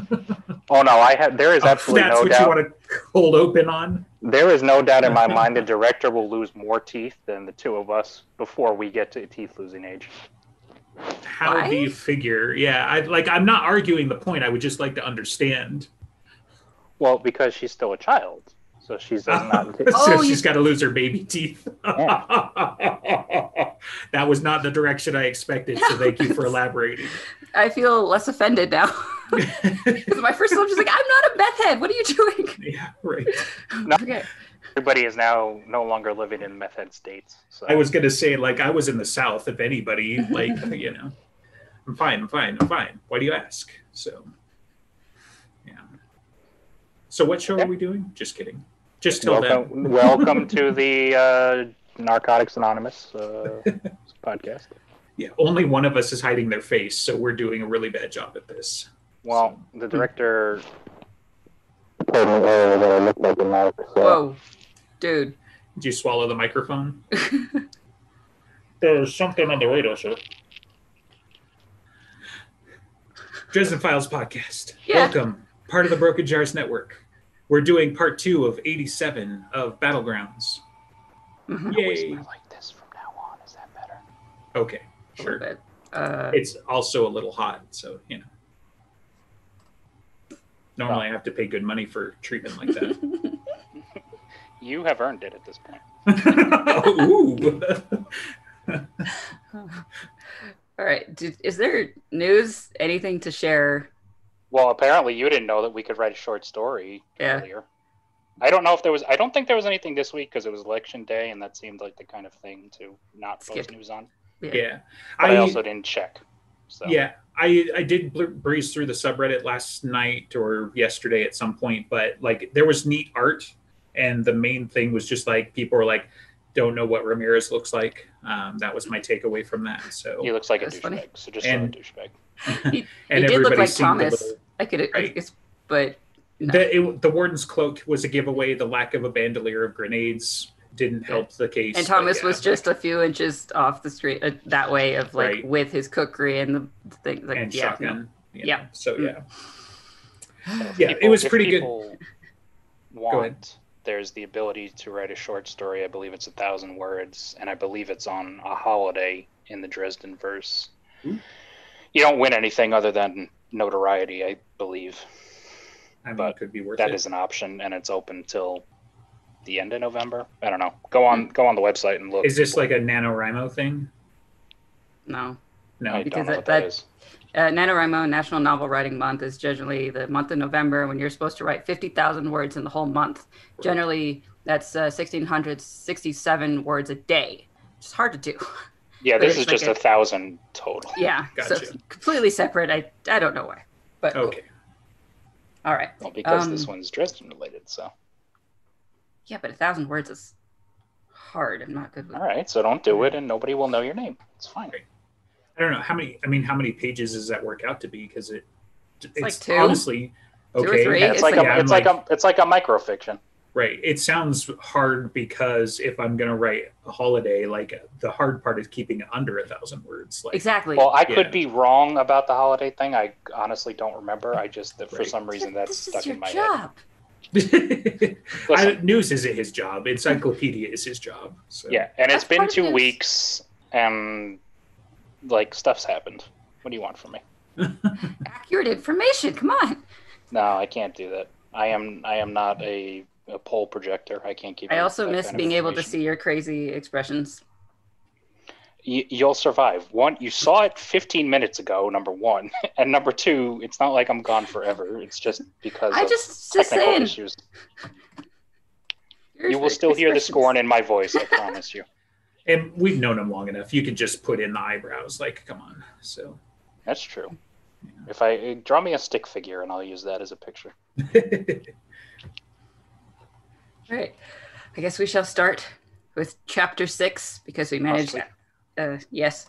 Oh no, I have. There is oh, absolutely That's no what you want to hold open on. There is no doubt in my mind the director will lose more teeth than the two of us before we get to teeth losing age. How Why? do you figure? Yeah, I like. I'm not arguing the point. I would just like to understand. Well, because she's still a child, so she's does not. so Oh, she's you- got to lose her baby teeth. that was not the direction I expected. So thank you for elaborating. I feel less offended now. 'Cause my first thought was like, I'm not a meth head. What are you doing? yeah, right. No. Okay. Everybody is now no longer living in meth head states. So I was gonna say like I was in the South. If anybody, like you know, I'm fine. I'm fine. I'm fine. Why do you ask? So, yeah. So what show are we doing? Just kidding. Just till then. welcome, welcome to the uh, Narcotics Anonymous uh, podcast. Yeah, only one of us is hiding their face, so we're doing a really bad job at this. Well, the director told me earlier that I look like a narc. So Whoa, dude. Did you swallow the microphone? There's something on the radio, sir. Dresden Files podcast. Yeah. Welcome, part of the Broken Jars Network. We're doing part two of 87 of Battlegrounds. Mhm. I Yay. like this from now on. Is that better? Okay, A sure. little bit. Uh, It's also a little hot, so, you know. Normally I have to pay good money for treatment like that. You have earned it at this point. Ooh. all right. Did, is there news? Anything to share? Well, apparently you didn't know that we could write a short story Yeah. earlier. I don't know if there was. I don't think there was anything this week because it was election day, and that seemed like the kind of thing to not post news on. Yeah. But I, also didn't check. So Yeah, I I did bl- breeze through the subreddit last night or yesterday at some point, but like there was neat art, and the main thing was just like people were like, don't know what Ramirez looks like. Um, that was my takeaway from that. So he looks like a That's funny. douchebag. So just And- a douchebag. He, and he did look like Thomas. little- I could, I Right. guess, but no. the, it, the warden's cloak was a giveaway. The lack of a bandolier of grenades didn't help the case. and but Thomas yeah. was just a few inches off the street uh, that way of like Right. with his cookery and the thing. Like, and yeah, shotgun. you Yeah. know, So Mm. yeah, yeah, it People- was if pretty good. people ahead. Want there's the ability to write a short story. I believe it's a thousand words, and I believe it's on a holiday in the Dresden verse. Ooh. You don't win anything other than notoriety, I believe. I mean, but it could be worth That it. is an option, and it's open till the end of November. I don't know. Go on, go on the website and look. Is this like a NaNoWriMo thing? No. No. I because don't know that- what that that- is. Uh, NaNoWriMo National Novel Writing Month is generally the month of November when you're supposed to write 50,000 words in the whole month. Generally, that's uh, 1,667 words a day. It's hard to do. Yeah, this it's is just like a thousand total. Yeah. So Gotcha. it's completely separate. I, I don't know why. But cool. Okay. all right. Well, because this Um, one's Dresden related, so Yeah, but a thousand words is hard. I'm not good with all right. So don't do it, and nobody will know your name. It's fine. I don't know how many. I mean, how many pages does that work out to be? Because it, it's, like two. honestly Two or okay. three. Yeah, it's, It's like, like- a, I'm it's like, a it's like a microfiction. right. It sounds hard because if I'm gonna write a holiday, like the hard part is keeping it under a thousand words. Like Exactly. Well, I Yeah. could be wrong about the holiday thing. I honestly don't remember. I just for some reason that's this stuck is your in my job. head. I, news isn't his job. Encyclopedia is his job. So. yeah, and it's That's been two weeks, and like stuff's happened. What do you want from me? Accurate information. Come on. No, I can't do that. I am I am not a, a poll projector. I can't keep. I also miss being able to see your crazy expressions. You, you'll survive. One, you saw it 15 minutes ago. Number one, and number two, it's not like I'm gone forever. It's just because I of just just technical saying. issues. your You will still hear the scorn in my voice. I promise you. And we've known him long enough. You can just put in the eyebrows. Like, come on. So. That's true. If I uh, draw me a stick figure, and I'll use that as a picture. Right. I guess we shall start with chapter six because we managed. Mostly. Uh, yes.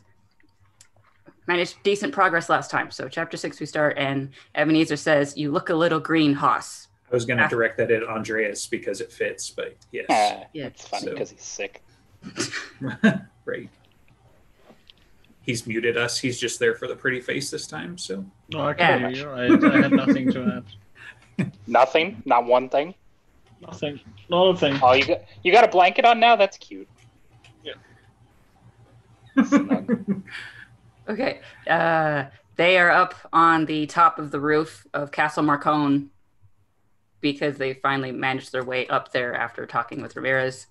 Managed decent progress last time. So chapter six we start, and Ebenezer says, "You look a little green, Hoss." I was going to direct that at Andreas because it fits, but yes. Ah, Yeah, it's funny so- because he's sick. right. he's muted us. He's just there for the pretty face this time. So. No, I can hear you. I, I had nothing to add. Nothing. Not one thing. Nothing. Not a thing. Oh, you got you got a blanket on now. That's cute. Okay. Uh, they are up on the top of the roof of Castle Marcone because they finally managed their way up there after talking with Ramirez.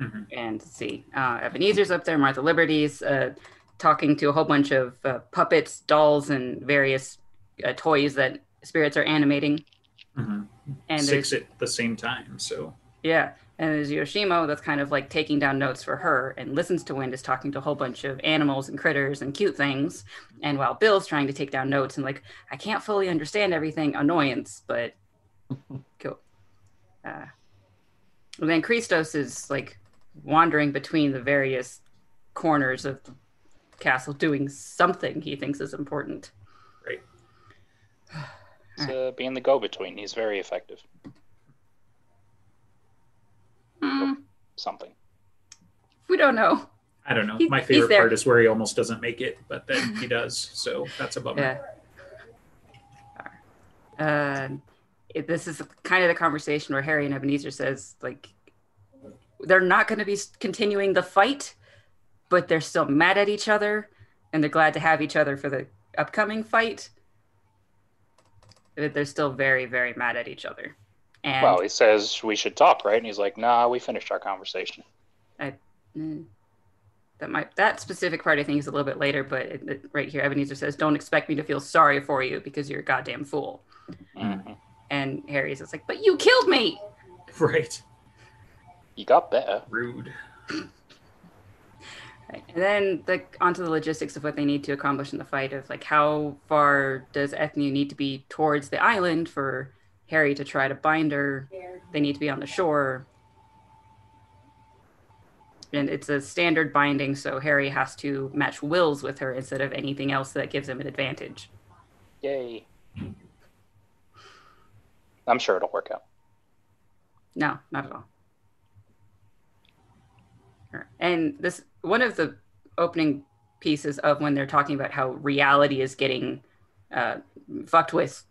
Mhm. And see, uh, Ebenezer's up there, Martha Liberty's uh, talking to a whole bunch of uh, puppets, dolls, and various uh, toys that spirits are animating. Mhm. And Six at the same time. So. yeah, and there's Yoshimo that's kind of like taking down notes for her and listens to Wind is talking to a whole bunch of animals and critters and cute things. And while Bill's trying to take down notes and like, I can't fully understand everything, annoyance, but cool. Uh, and then Cristos is like wandering between the various corners of the castle doing something he thinks is important. Right. It's, uh, being the go-between. He's very effective. Hmm, Something. we don't know. I don't know. He's- My favorite part is where he almost doesn't make it, but then he does. So that's a bummer. Yeah. Uh, it, this is kind of the conversation where Harry and Ebenezer says like they're not going to be continuing the fight, but they're still mad at each other, and they're glad to have each other for the upcoming fight. But They're still very, very mad at each other. And Well, he says we should talk, right? And he's like, "Nah, we finished our conversation." Mm. that might that specific part I think is a little bit later, but it, it- right here Ebenezer says, "Don't expect me to feel sorry for you because you're a goddamn fool." Mhm. And Harry's just like, "But you killed me." Right. You got better. Rude. Right. And then the onto the logistics of what they need to accomplish in the fight of like how far does Ethniu need to be towards the island for Harry to try to bind her? They need to be on the shore. And it's a standard binding, so Harry has to match wills with her instead of anything else that gives him an advantage. Yay. I'm sure it'll work out. No, not at all. And this one of the opening pieces of when they're talking about how reality is getting uh, fucked with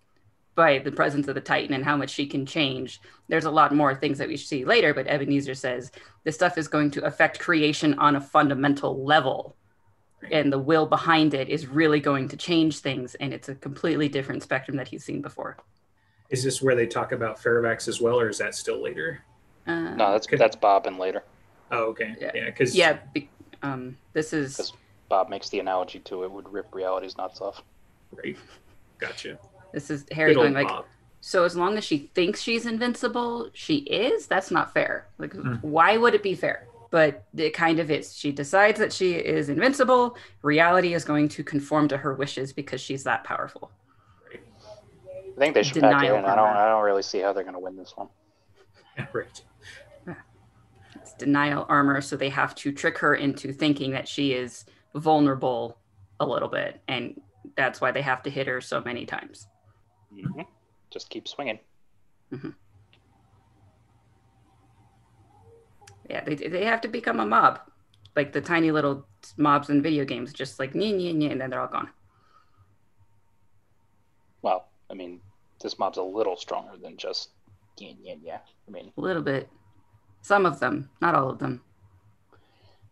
by the presence of the Titan and how much she can change. There's a lot more things that we see later, but Ebenezer says this stuff is going to affect creation on a fundamental level. And the will behind it is really going to change things, and it's a completely different spectrum that he's seen before. Is this where they talk about Fairfax as well, or is that still later? Uh, No, that's Okay. that's Bob and later. Oh, okay. Yeah. Yeah, because yeah, be, um, this is Because Bob makes the analogy to it would rip reality's nuts off. right. Gotcha. This is Harry Good old going like, Bob. so as long as she thinks she's invincible, she is. That's not fair. Like, Hmm. why would it be fair? But it kind of is. She decides that she is invincible. Reality is going to conform to her wishes because she's that powerful. I think they should pack it in. I don't. armor. I don't really see how they're going to win this one. Yeah, right. It's denial armor, so they have to trick her into thinking that she is vulnerable a little bit, and that's why they have to hit her so many times. Hmm Just keep swinging. Yeah, they they have to become a mob, like the tiny little mobs in video games, just like nya, nya, nya, and then they're all gone. Well, I mean, this mob's a little stronger than just yin yin. Yeah. I mean, A little bit. Some of them, not all of them.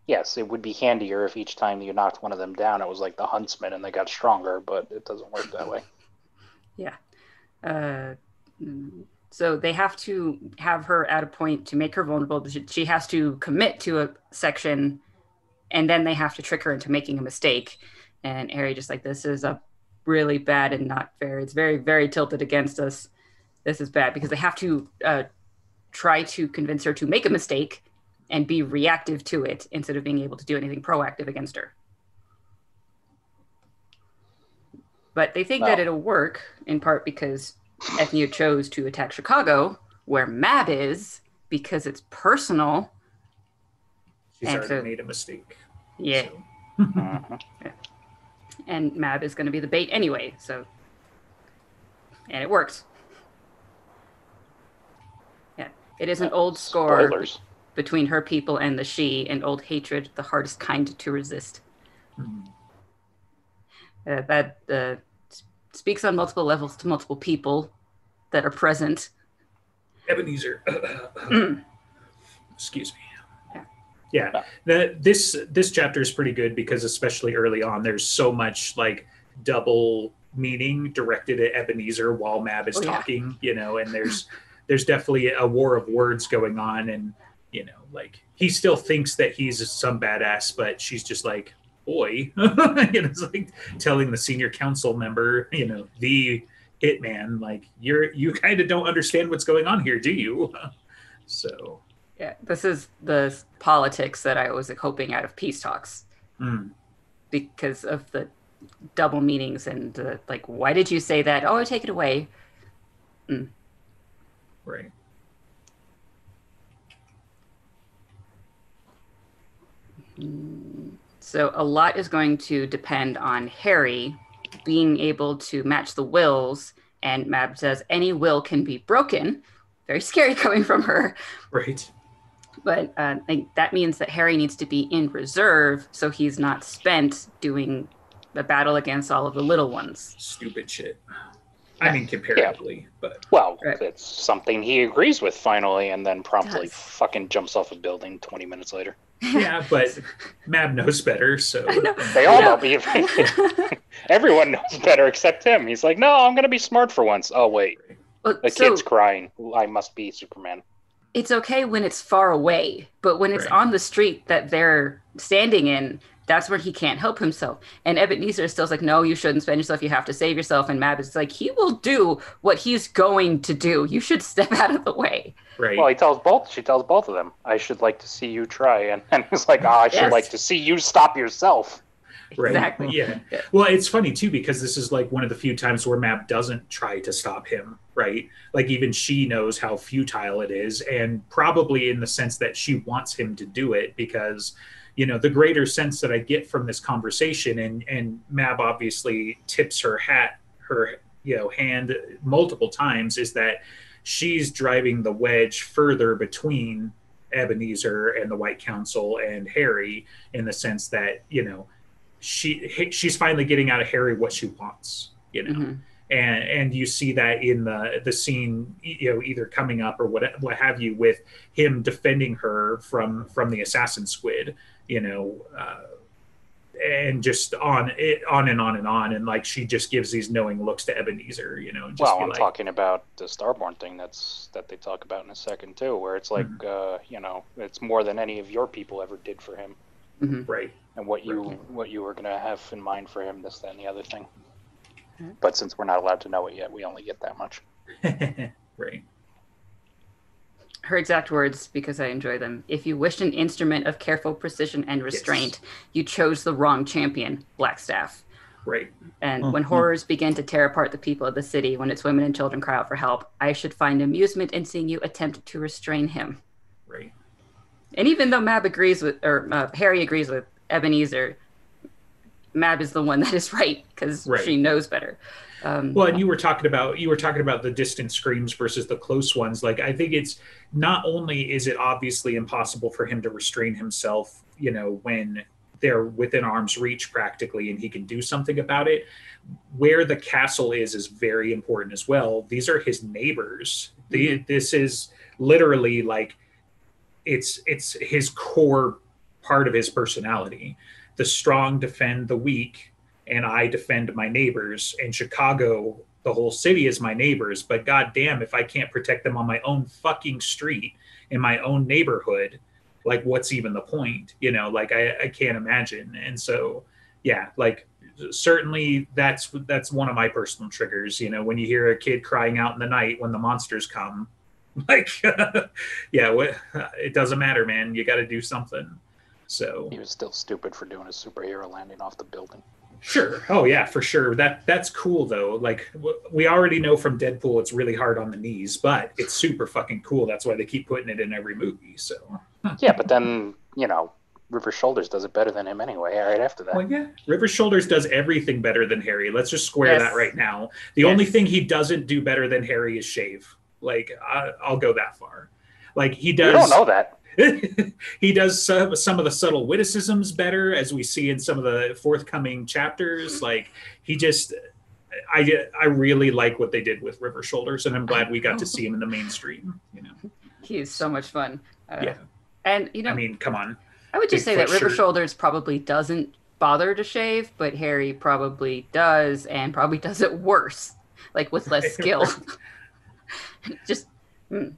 yes, it would be handier if each time you knocked one of them down, it was like the huntsman and they got stronger. But it doesn't work that way. Uh, so they have to have her at a point to make her vulnerable. She- has to commit to a section, and then they have to trick her into making a mistake. And Harry just like this is a really bad and not fair. It's very very tilted against us. This is bad because they have to uh, try to convince her to make a mistake and be reactive to it instead of being able to do anything proactive against her. But they think that it'll work in part because Ethniu chose to attack Chicago, where Mab is, because it's personal. She's And already so- made a mistake. Yeah. So, Mhm. And Mab is going to be the bait anyway, so. And it works. Yeah. It is an old score Spoilers. between her people and the she, and old hatred, the hardest kind to resist. mhm. Uh, that uh, speaks on multiple levels to multiple people that are present. Ebenezer. Excuse me. Yeah, the, this this chapter is pretty good because especially early on, there's so much like double meaning directed at Ebenezer while Mab is oh, talking, yeah. you know, and there's there's definitely a war of words going on, and you know, like he still thinks that he's some badass, but she's just like, boy, you know, it's like telling the senior council member, you know, the hitman, like you're you kind of don't understand what's going on here, do you? so yeah, this is the politics that I was hoping out of peace talks, mm. because of the double meanings and the, like, why did you say that? Oh, take it away. Mm. Right. So a lot is going to depend on Harry being able to match the wills. And Mab says any will can be broken. Very scary coming from her. Right but uh, that means that Harry needs to be in reserve so he's not spent doing the battle against all of the little ones. Stupid shit. I mean, comparatively, yeah. but well, right. it's something he agrees with finally, and then promptly fucking jumps off a building twenty minutes later. Yeah, but Mab knows better, so they all know. Everyone knows better except him. He's like, "No, I'm going to be smart for once." Oh wait, well, the so, kid's crying. I must be Superman it's okay when it's far away, but when it's right. on the street that they're standing in, that's where he can't help himself. And Ebenezer is still like, no, you shouldn't spend yourself. You have to save yourself. And Mab is like, he will do what he's going to do. You should step out of the way. Right. Well, he tells both. She tells both of them, I should like to see you try. And, and he's like, oh, I should yes. like to see you stop yourself. Right. Exactly. Yeah. yeah. Well, it's funny too because this is like one of the few times where Mab doesn't try to stop him, right? Like even she knows how futile it is, and probably in the sense that she wants him to do it because, you know, the greater sense that I get from this conversation, and and Mab obviously tips her hat, her you know hand multiple times, is that she's driving the wedge further between Ebenezer and the White Council and Harry in the sense that you know she she's finally getting out of Harry what she wants, you know. Mm-hmm. And and you see that in the the scene, you know, either coming up or what what have you, with him defending her from from the assassin squid, you know, uh, and just on it on and on and on, and like she just gives these knowing looks to Ebenezer, you know. well, I'm like, talking about the Starborn thing that's that they talk about in a second too, where it's like, mm-hmm. uh, you know, it's more than any of your people ever did for him. Mm-hmm. Right and what you right. what you were going to have in mind for him, this, that, and the other thing. Mm-hmm. But since we're not allowed to know it yet, we only get that much. right. Her exact words, because I enjoy them. If you wished an instrument of careful precision and restraint, yes. you chose the wrong champion, Blackstaff. Right. And mm-hmm. when horrors begin to tear apart the people of the city, when its women and children cry out for help, I should find amusement in seeing you attempt to restrain him. Right. And even though Mab agrees with, or uh, Harry agrees with Ebenezer, Mab is the one that is right because right. she knows better. Um, well, and you were talking about you were talking about the distant screams versus the close ones. Like I think it's not only is it obviously impossible for him to restrain himself, you know, when they're within arm's reach practically, and he can do something about it. Where the castle is is very important as well. These are his neighbors. The, mm-hmm. this is literally like it's it's his core part of his personality. The strong defend the weak, and I defend my neighbors. In Chicago, the whole city is my neighbors, but goddamn, if I can't protect them on my own fucking street in my own neighborhood, like what's even the point? You know, like I, I can't imagine. And so, yeah, like certainly that's that's one of my personal triggers. You know, when you hear a kid crying out in the night when the monsters come, like, yeah, it doesn't matter, man. You got to do something. So he was still stupid for doing a superhero landing off the building. Sure. Oh yeah, for sure. That that's cool though. Like we already know from Deadpool, it's really hard on the knees, but it's super fucking cool. That's why they keep putting it in every movie. So yeah, but then you know, River Shoulders does it better than him anyway. Right after that. Well, yeah, River Shoulders does everything better than Harry. Let's just square yes. that right now. The yes. only thing he doesn't do better than Harry is shave. Like I, will go that far. Like he does. You don't know that. he does some, some of the subtle witticisms better, as we see in some of the forthcoming chapters. Like he just, I I really like what they did with River Shoulders, and I'm glad we got to see him in the mainstream. You know, he's so much fun. Uh, yeah, and you know, I mean, come on. I would just say that River shirt. Shoulders probably doesn't bother to shave, but Harry probably does, and probably does it worse, like with less skill. just. Mm.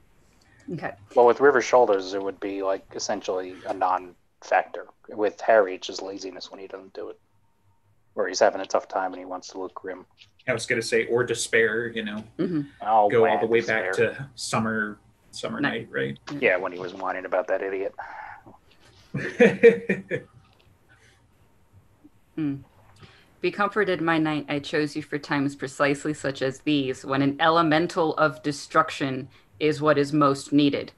Okay. Well, with River Shoulders, it would be like essentially a non-factor. With Harry, it's just laziness when he doesn't do it, or he's having a tough time and he wants to look grim. I was gonna say, or despair. You know, mm-hmm. oh, go man, all the way despair. back to summer, summer night, night right? Yeah, when he was whining about that idiot. hmm. Be comforted, my knight. I chose you for times precisely such as these, when an elemental of destruction is what is most needed.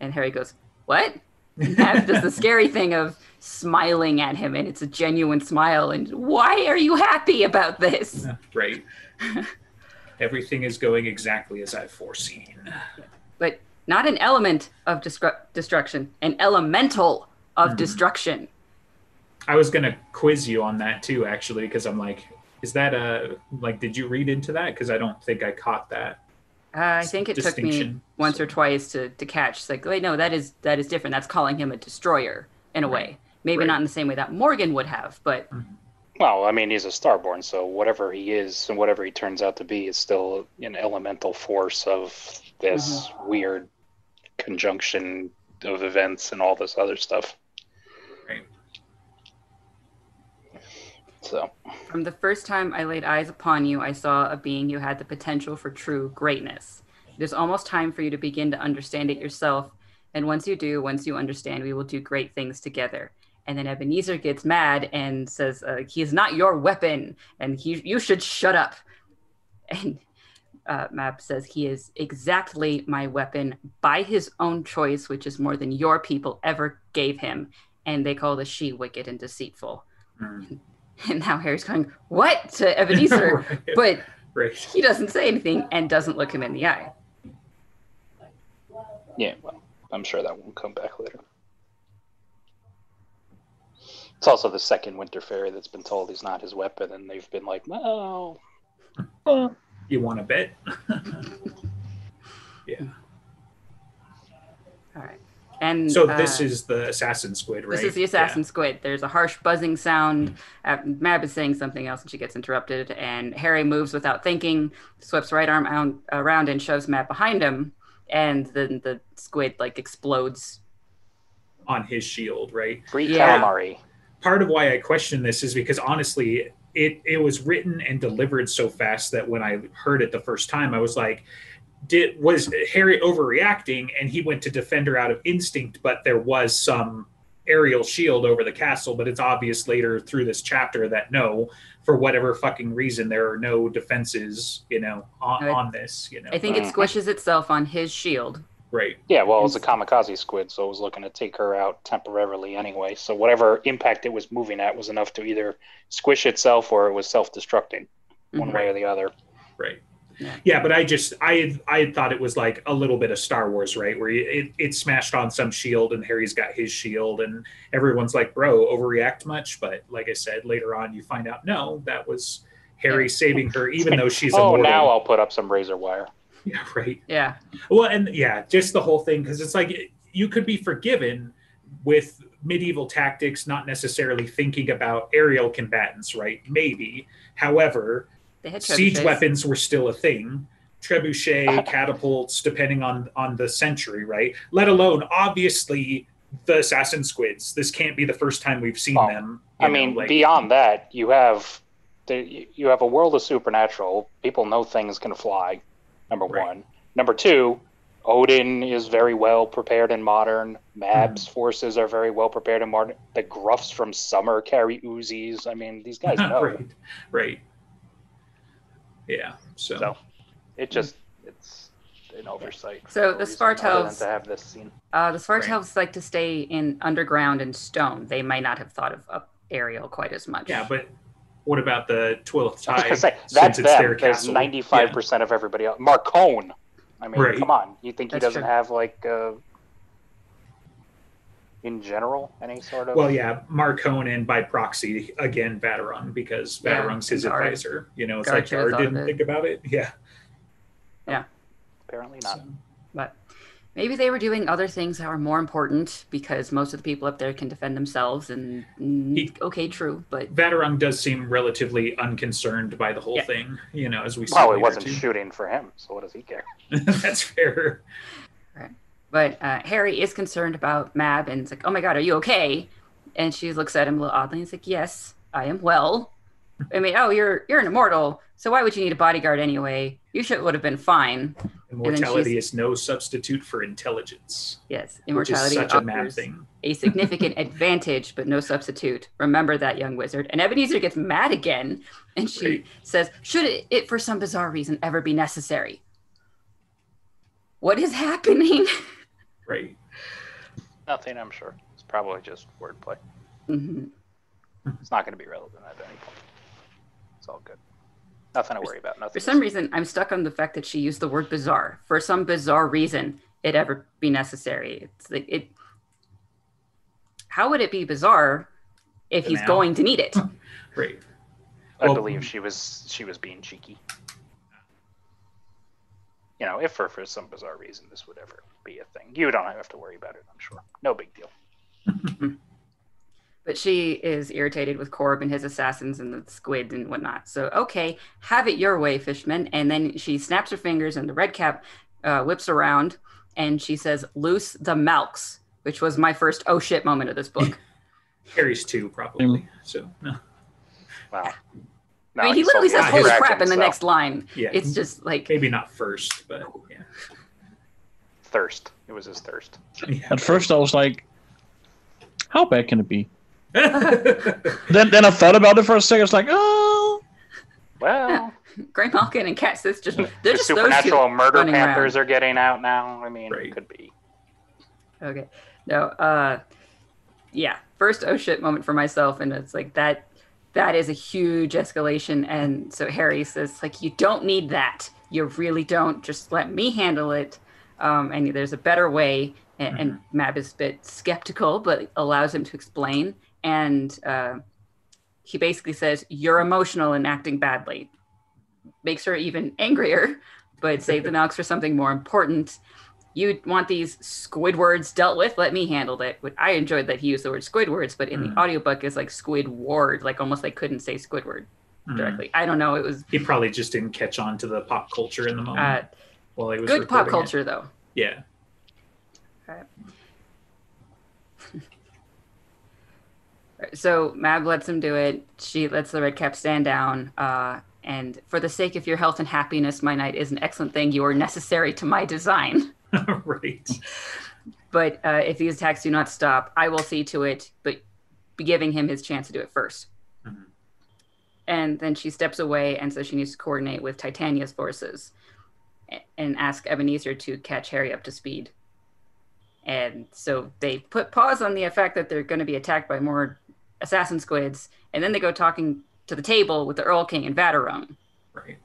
And Harry goes, What? And does the scary thing of smiling at him, and it's a genuine smile. And why are you happy about this? Right. Everything is going exactly as I've foreseen. But not an element of destru- destruction, an elemental of mm-hmm. destruction. I was gonna quiz you on that too, actually, because I'm like, is that a like? Did you read into that? Because I don't think I caught that. Uh, I think it took me once so. or twice to, to catch. It's like, wait, no, that is that is different. That's calling him a destroyer in a right. way. Maybe right. not in the same way that Morgan would have, but. Mm-hmm. Well, I mean, he's a starborn, so whatever he is and whatever he turns out to be is still an elemental force of this mm-hmm. weird conjunction of events and all this other stuff. So, from the first time I laid eyes upon you, I saw a being who had the potential for true greatness. It is almost time for you to begin to understand it yourself. And once you do, once you understand, we will do great things together. And then Ebenezer gets mad and says, uh, "He is not your weapon, and he, you should shut up." And uh, Mab says, "He is exactly my weapon by his own choice, which is more than your people ever gave him." And they call the she wicked and deceitful. Mm. And now Harry's going, What? to Ebenezer. right. But right. he doesn't say anything and doesn't look him in the eye. Yeah, well, I'm sure that won't come back later. It's also the second Winter Fairy that's been told he's not his weapon, and they've been like, no. you want to bet? yeah. All right. And so this uh, is the assassin squid, right? This is the assassin yeah. squid. There's a harsh buzzing sound. Uh, Mab is saying something else, and she gets interrupted. And Harry moves without thinking, sweeps right arm out, around, and shoves Mab behind him. And then the squid like explodes on his shield, right? Free yeah. calamari. Part of why I question this is because honestly, it it was written and delivered so fast that when I heard it the first time, I was like did was Harry overreacting and he went to defend her out of instinct, but there was some aerial shield over the castle, but it's obvious later through this chapter that no, for whatever fucking reason, there are no defenses, you know, on, on this. You know, I think it mm. squishes itself on his shield. Right. Yeah, well, it was a kamikaze squid, so it was looking to take her out temporarily anyway. So whatever impact it was moving at was enough to either squish itself or it was self-destructing, one mm-hmm. way or the other. Right. Yeah. but I just I I thought it was like a little bit of Star Wars, right? Where it, it smashed on some shield and Harry's got his shield, and everyone's like, "Bro, overreact much." But like I said, later on, you find out no, that was Harry saving her, even though she's. oh, immortal. now I'll put up some razor wire. Yeah, right. Yeah. Well, and yeah, just the whole thing because it's like you could be forgiven with medieval tactics, not necessarily thinking about aerial combatants, right? Maybe. However, siege weapons were still a thing. Trebuchet catapults depending on on the century right? Let alone obviously the assassin squids. This can't be the first time we've seen them i know, mean like, beyond that you have the, you have a world of supernatural. People know things can fly number right. one. Number two odin is very well prepared and modern. Mab's mm. forces are very well prepared and modern. The gruffs from summer carry uzis. I mean these guys know. Right. Right yeah. So, so it just it's an oversight. So the Svartalves to have this scene. Uh, the Svartalves right. like to stay in underground and stone. They might not have thought of up aerial quite as much. Yeah, but what about the Twelfth Tide? I was say, that's them. There's ninety-five yeah. percent of everybody else. Marcone. I mean, right. come on. You think he doesn't true. have like? Uh, in general? Any sort of? Well, yeah, Marcone and by proxy again, Vadderung because Yeah, Vadderung's his Guard. advisor. You know, it's Guard like should've Guard thought of didn't it. think about it. Yeah. Yeah, apparently not. So, But maybe they were doing other things that were more important because most of the people up there can defend themselves. And He- okay, true, but Vadderung does seem relatively unconcerned by the whole Yeah. thing. You know, as we see Well, it wasn't too. shooting for him, so what does he care? That's fair. But uh, Harry is concerned about Mab, and it's like, oh my god, are you okay? And she looks at him a little oddly. and He's like, yes, I am well. I mean, oh, you're you're an immortal, so why would you need a bodyguard anyway? You should would have been fine. Immortality is no substitute for intelligence, Yes, which is immortality such a mad thing. a significant advantage, but no substitute. Remember that, young wizard. And Ebenezer gets mad again, and she Right. says, "Should it, it, for some bizarre reason, ever be necessary?" What is happening? Right. Nothing, I'm sure. It's probably just wordplay. Mhm. It's not going to be relevant at any point. It's all good. Nothing to worry about. Nothing. For some reason, I'm stuck on the fact that she used the word bizarre. For some bizarre reason, it ever be necessary. It's like it. How would it be bizarre if he's Now. going to need it? Right. I Well- believe she was she was being cheeky. You know, if for for some bizarre reason this would ever be a thing, you don't have to worry about it. I'm sure. No big deal. But she is irritated with Corb and his assassins and the squid and whatnot. So, okay, have it your way, Fishman. And then she snaps her fingers and the red cap uh, whips around and she says, Loose the Malks, which was my first oh shit moment of this book. Harry's too, probably. So, no. Wow. I mean, he literally says yeah, holy crap in the next line. Yeah. It's just like, Maybe not first, but yeah. Thirst. It was his thirst. yeah. At first, I was like, "How bad can it be?" Then, then I thought about it for a second. It's like, "Oh, Well, Grimalkin and Cat Sith just, they're the just those two. supernatural murder running around. panthers are getting out now. I mean, Right. it could be. Okay. No, uh yeah. First oh shit moment for myself and it's like that that is a huge escalation and so Harry says like you don't need that. You really don't. Just let me handle it. Um and there's a better way and, and Mab is a bit skeptical but allows him to explain and uh he basically says you're emotional and acting badly. Makes her even angrier, but save the Malks for something more important you want these Squidwards dealt with, let me handle it. I enjoyed that he used the word Squidwards, but in Mm. the audiobook it's like squid Squidward, like almost like couldn't say Squidward Mm. directly. I don't know. It was He probably just didn't catch on to the pop culture in the moment uh, while he was good pop recording it. culture though. Yeah. So Mab lets him do it. She lets the red cap stand down. Uh, and for the sake of your health and happiness, my knight is an excellent thing. You are necessary to my design. right. But uh, if these attacks do not stop, I will see to it, but be giving him his chance to do it 1st Mhm. And then she steps away and says she needs to coordinate with Titania's forces and ask Ebenezer to catch Harry up to speed. And so they put pause on the fact that they're going to be attacked by more assassin squids, and then they go talking to the table with the Erlking and Vadderung. Right.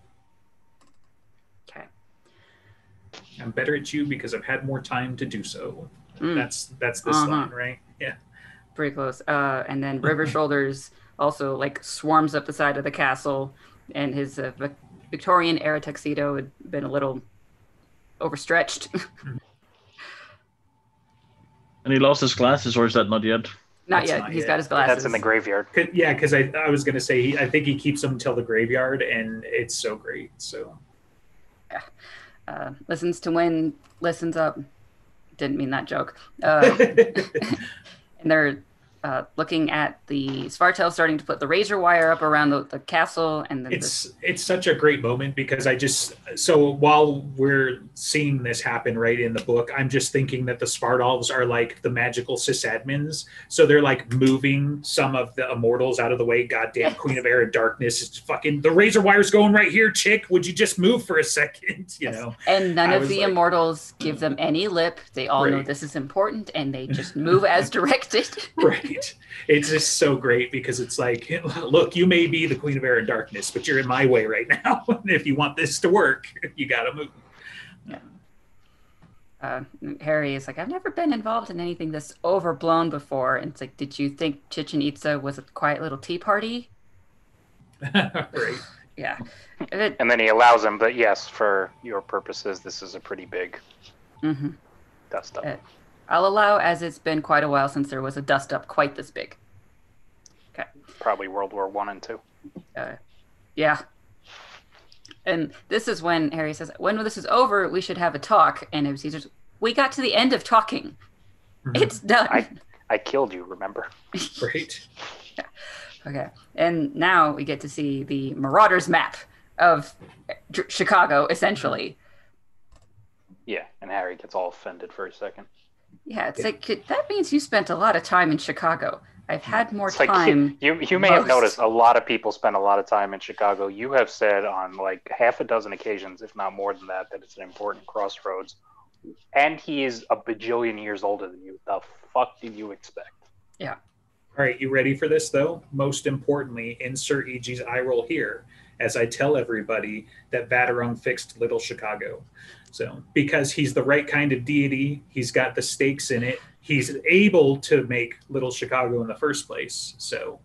Okay. I'm better at you because I've had more time to do so. Mm. That's that's this Uh-huh. line, right? Yeah. pretty close. Uh, and then River Shoulders also like swarms up the side of the castle, and his uh, Victorian era tuxedo had been a little overstretched. and he lost his glasses, or is that not yet?" not That's yet. not He's yet. got his glasses. That's in the graveyard. 'Cause- Yeah, because I, I was gonna say he, I think he keeps them till the graveyard, and it's so great. So uh, listens to win, listens up. Didn't mean that joke. Uh, and they're uh, looking at the Svartel starting to put the razor wire up around the, the castle, and then this, it's it's such a great moment because I just so while we're seeing this happen right in the book, I'm just thinking that the Svartalves are like the magical sysadmins, so they're like moving some of the immortals out of the way. Goddamn Queen of Air and Darkness, is fucking the razor wire's going right here, chick. Would you just move for a second? You know, and none I of the like- immortals give them any lip. They all know this is important, and they just move as directed. right? It's just so great because it's like, look, you may be the Queen of Air and Darkness, but you're in my way right now. and if you want this to work, you got to move. uh, Harry is like, I've never been involved in anything this overblown before. And it's like, did you think Chichen Itza was a quiet little tea party? right. Yeah. It, And then he allows him, but yes, for your purposes, this is a pretty big mhm. dust up. Uh, I'll allow as it's been quite a while since there was a dust up quite this big. Okay. Probably World War One and Two. Uh, yeah. And this is when Harry says, when this is over, we should have a talk. And it was Caesar's, we got to the end of talking. Mhm. It's done. I- I killed you, remember? right. Okay. And now we get to see the Marauders map of Chicago, essentially. Yeah, and Harry gets all offended for a second. Yeah, it's like that means you spent a lot of time in Chicago. I've had more It's like time. you you may have noticed a lot of people spend a lot of time in Chicago. You have said on like half a dozen occasions, if not more than that, that it's an important crossroads. And he is a bajillion years older than you. The fuck did you expect? Yeah. All right, you ready for this though? Most importantly, insert EG's eye roll here as I tell everybody that Vadderung fixed Little Chicago. So, because he's the right kind of deity, he's got the stakes in it. He's able to make Little Chicago in the first place. So,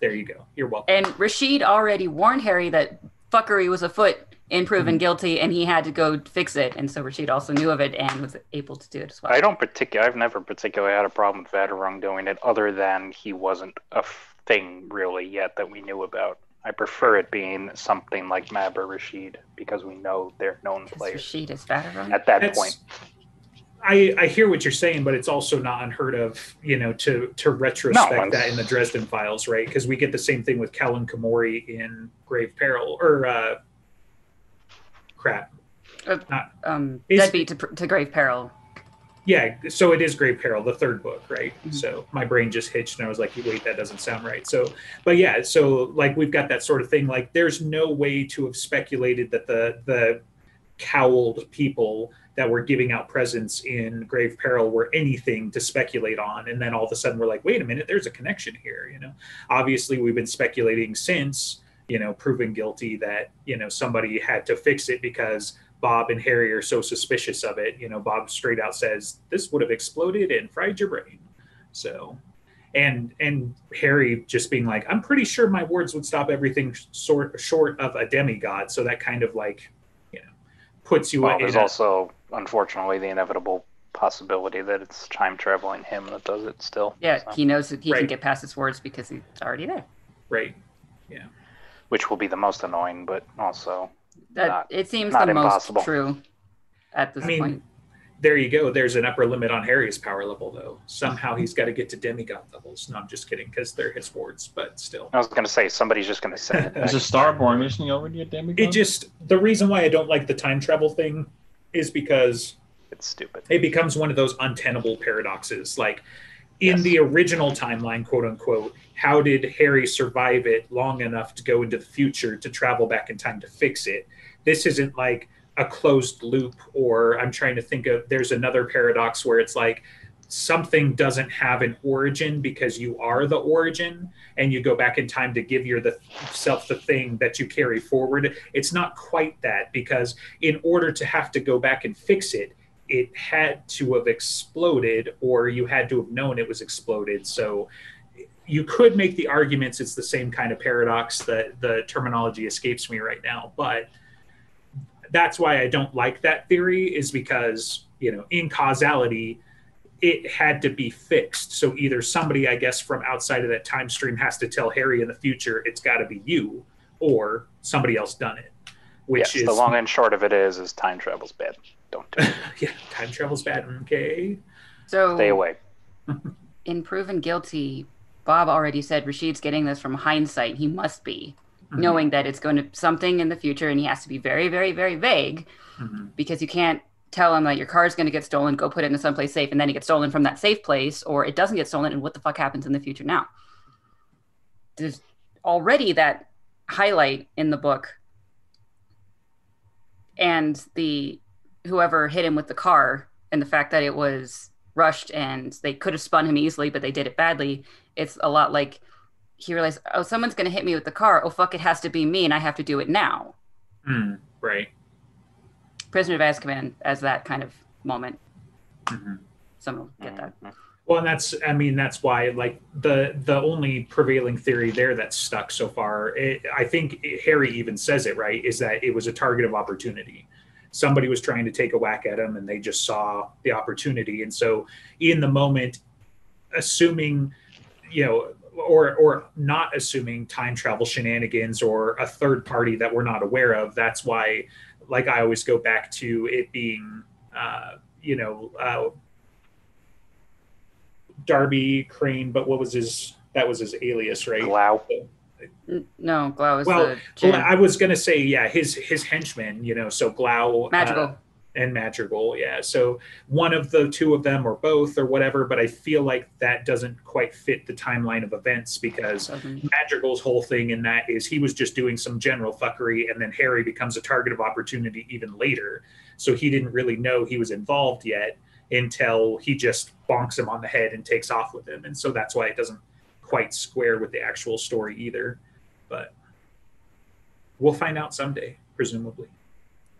there you go. You're welcome. And Rashid already warned Harry that fuckery was afoot in proven Mm-hmm. guilty and he had to go fix it. And so Rashid also knew of it and was able to do it as well. I don't particular. I've never particularly had a problem with Vadderung doing it, other than he wasn't a thing really yet that we knew about. I prefer it being something like Mab or Rashid because we know they're known Because players Rashid is Vadderung. at that That's- point. I, I hear what you're saying, but it's also not unheard of, you know, to to retrospect No, that in the Dresden Files, right? Because we get the same thing with Kellen Kumori in Grave Peril, or uh, crap, Um, Is- deadbeat to, to grave peril. Yeah. So it is Grave Peril, the third book, right? Mhm. So my brain just hitched, and I was like, wait, that doesn't sound right. So, but yeah, so like we've got that sort of thing. Like, there's no way to have speculated that the the cowled people that were giving out presents in grave peril were anything to speculate on and then all of a sudden we're like wait a minute there's a connection here you know obviously we've been speculating since you know proven guilty that you know somebody had to fix it because bob and harry are so suspicious of it you know bob straight out says this would have exploded and fried your brain so and and harry just being like i'm pretty sure my words would stop everything sort short of a demigod so that kind of like you know puts you Well, in there's a- also, unfortunately, the inevitable possibility that it's time traveling him that does it still. Yeah, so- he knows that he can get past his words because he's already there. right Yeah. which will be the most annoying, but also That Not- it seems not the impossible. most true at this I mean, point. there you go. There's an upper limit on Harry's power level, though. Somehow he's got to get to demigod levels. No, I'm just kidding, because they're his wards, but still. I was going to say somebody's just going to say it. Is a Starborn isn't he already a demigod? It just, the reason why I don't like the time travel thing is because It's stupid. it becomes one of those untenable paradoxes. Like in Yes. the original timeline, quote unquote, how did Harry survive it long enough to go into the future to travel back in time to fix it? This isn't like a closed loop, or I'm trying to think of there's another paradox where it's like something doesn't have an origin because you are the origin and you go back in time to give yourself the thing that you carry forward. It's not quite that because in order to have to go back and fix it, it had to have exploded or you had to have known it was exploded. So you could make the arguments it's the same kind of paradox that the terminology escapes me right now, but that's why I don't like that theory is because, you know, in causality, it had to be fixed. So either somebody, I guess, from outside of that time stream has to tell Harry in the future it's got to be you, or somebody else done it. Which yes, is the long and short of it is, is time travel's bad. Don't do it. yeah, time travel's bad. Okay. So Stay away. in proven guilty, Bob already said Rashid's getting this from hindsight. He must be Mhm. knowing that it's going to something in the future, and he has to be very, very, very vague Mhm. because you can't tell him that your car is going to get stolen. Go put it into someplace safe, and then it gets stolen from that safe place, or it doesn't get stolen. And what the fuck happens in the future now? There's already that highlight in the book, and the whoever hit him with the car, and the fact that it was rushed and they could have spun him easily, but they did it badly. It's a lot like he realized, oh, someone's going to hit me with the car. Oh, fuck, it has to be me, and I have to do it now. Mm, right. Prisoner of Azkaban as that kind of moment. Mhm. Someone will get that. Mhm. Well, and that's I mean that's why like the the only prevailing theory there that's stuck so far. It, I think Harry even says it right is that it was a target of opportunity. Somebody was trying to take a whack at him, and they just saw the opportunity. And so, in the moment, assuming you know or or not assuming time travel shenanigans or a third party that we're not aware of that's why like i always go back to it being uh you know uh darby crane but what was his that was his alias right Glau. No, Glau is Well, the well, i was gonna say yeah his his henchman you know so glau uh, magical. And Madrigal. Yeah. So one of the two of them or both or whatever, but I feel like that doesn't quite fit the timeline of events because Doesn't- Madrigal's whole thing in that is he was just doing some general fuckery and then Harry becomes a target of opportunity even later. So he didn't really know he was involved yet until he just bonks him on the head and takes off with him. And so that's why it doesn't quite square with the actual story either. But we'll find out someday, presumably.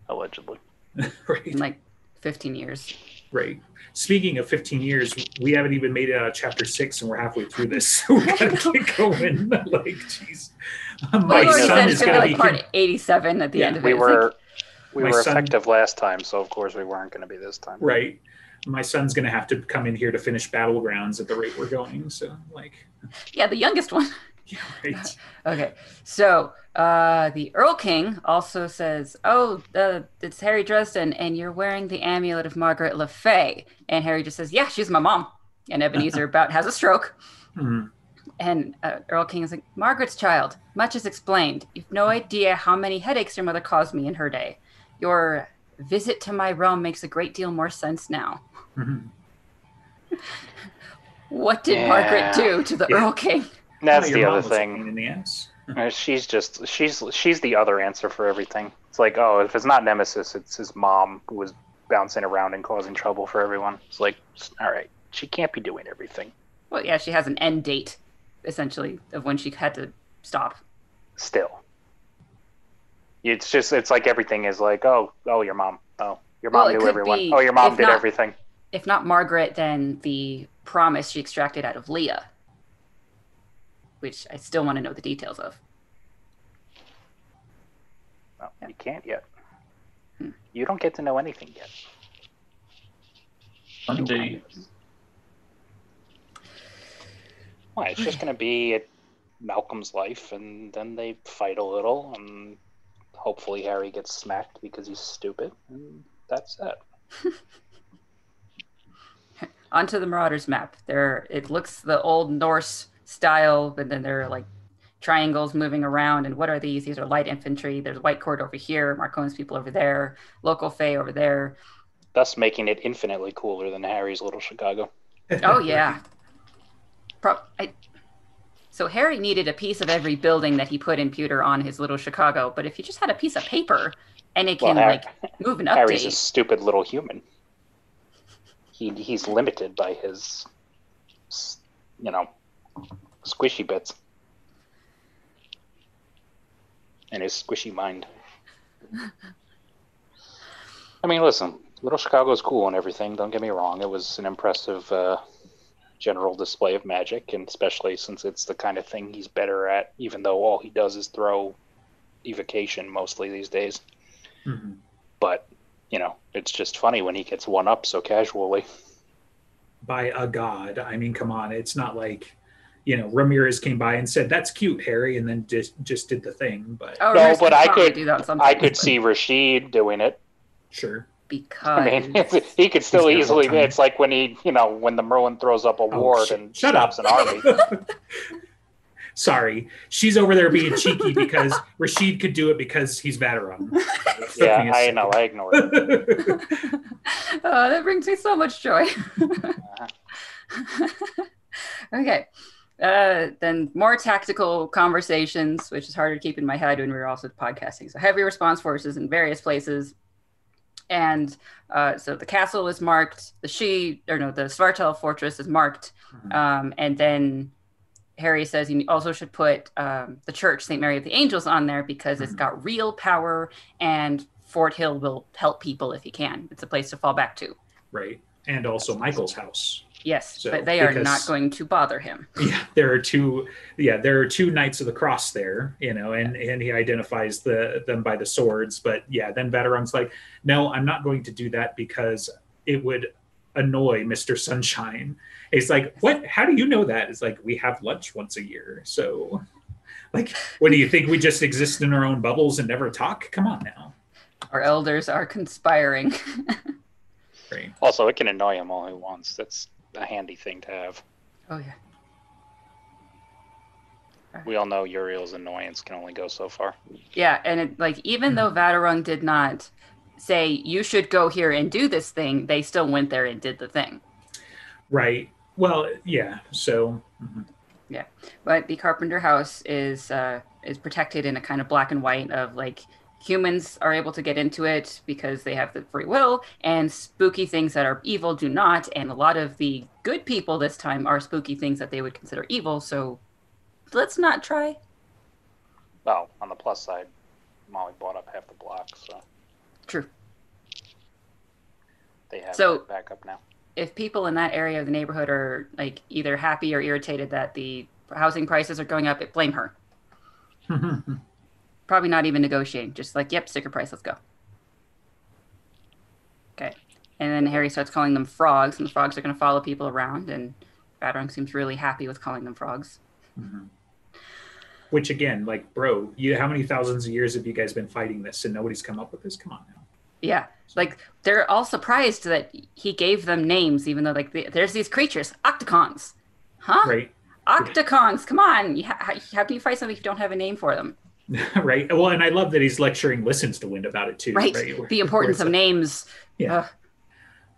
Allegedly. right. in like 15 years. Right. Speaking of 15 years, we haven't even made it out of chapter six, and we're halfway through this. So we gotta get going. like, jeez, my you already son is gonna gonna be be. like part 87 at the Yeah, end of We it. It's were like, we My were son- effective last time, so of course we weren't going to be this time. Right. My son's gonna have to come in here to finish battlegrounds at the rate we're going. So, like, yeah, the youngest one. yeah, right. Okay, so uh, the Erlking also says, "Oh, uh, it's Harry Dresden, and you're wearing the amulet of Margaret LeFay." And Harry just says, "Yeah, she's my mom." And Ebenezer about has a stroke, Hmm. and uh, Erlking is like, "Margaret's child, much is explained. You've no idea how many headaches your mother caused me in her day. Your visit to my realm makes a great deal more sense now." Mhm. What did Yeah. Margaret do to the Yeah. Erlking? That's Oh, the other mom was a thing. in the ass. She's just she's she's the other answer for everything. It's like, oh, if it's not Nemesis, it's his mom who was bouncing around and causing trouble for everyone. It's like, all right, she can't be doing everything. Well, yeah, she has an end date, essentially, of when she had to stop. Still, it's just it's like everything is like, oh, oh, your mom, oh, your mom Well, knew everyone, be, oh, your mom did not- everything. If not Margaret, then the promise she extracted out of Lea, which I still want to know the details of. No, Yeah. you can't yet. Hmm. You don't get to know anything yet. Indeed. Why? It's just going to be Malcolm's life, and then they fight a little, and hopefully Harry gets smacked because he's stupid, and that's it. Onto the Marauders map. There, it looks the old Norse style, but then there are like triangles moving around. And what are these? These are light infantry. There's White Court over here, Marcone's people over there, local Fae over there. Thus making it infinitely cooler than Harry's Little Chicago. Oh yeah. Pro- I, so Harry needed a piece of every building that he put in pewter on his little Chicago. But if you just had a piece of paper and it Well, can like move and Harry's a stupid little human. He he's limited by his, you know, squishy bits, and his squishy mind. I mean, listen, Little Chicago is cool and everything. Don't get me wrong; it was an impressive uh, general display of magic, and especially since it's the kind of thing he's better at. Even though all he does is throw evocation mostly these days Mhm. but you know it's just funny when he gets one up so casually By a god. I mean, come on. It's not like, you know, Ramirez came by and said, "That's cute, Harry," and then just just did the thing. But oh, No, but I could- do that i could but see rashid doing it sure. because i mean he could still easily it's like when he you know when the merlin throws up a Oh, ward shit. and Shut stops up. an army Sorry, she's over there being cheeky because Rashid could do it because he's Vateron. yeah i know i ignore it oh, that brings me so much joy. Uh-huh. okay. Uh, then more tactical conversations, which is harder to keep in my head when we were also podcasting. So heavy response forces in various places. And uh, so the castle is marked, the she or no, the Svartalf fortress is marked. Um, and then Harry says you also should put um, the church, St. Mary of the Angels, on there because it's Mhm. got real power and Forthill will help people if he can. It's a place to fall back to. right. and also Michael's house. Yes, So, but they are not going to bother him. Yeah, there are two. Yeah, there are two knights of the cross there, you know, and and he identifies the them by the swords. But yeah, then Vadderung's like, no, I'm not going to do that because it would annoy Mister Sunshine. It's like, what? How do you know that? It's like we have lunch once a year, so. Like, what do you think? We just exist in our own bubbles and never talk? Come on now. Our elders are conspiring. Right. Also, it can annoy him all he wants. That's a handy thing to have. oh yeah. We all know Uriel's annoyance can only go so far. Yeah, and it, like even though Vadderung did not say you should go here and do this thing, they still went there and did the thing. Right. Well, yeah. So. mhm. But the Carpenter house is uh, is protected in a kind of black and white of like humans are able to get into it because they have the free will, and spooky things that are evil do not. And a lot of the good people this time are spooky things that they would consider evil. So let's not try. Well, on the plus side, Molly bought up half the block, so True. they have So- that backup now. if people in that area of the neighborhood are like either happy or irritated that the housing prices are going up, it blame her. Probably not even negotiating. Just like, yep, sticker price, let's go. Okay. And then Harry starts calling them frogs, and the frogs are going to follow people around. And Vadderung seems really happy with calling them frogs. Mhm. Which again, like, bro, you how many thousands of years have you guys been fighting this and nobody's come up with this? Come on now. Yeah, like they're all surprised that he gave them names, even though like the, there's these creatures, octocons, huh? Right. Octocons, come on! You ha- how can you fight something if you don't have a name for them? right. Well, and I love that he's lecturing Listens-to-Wind about it too. Right. Where- The importance of names. Yeah. Ugh.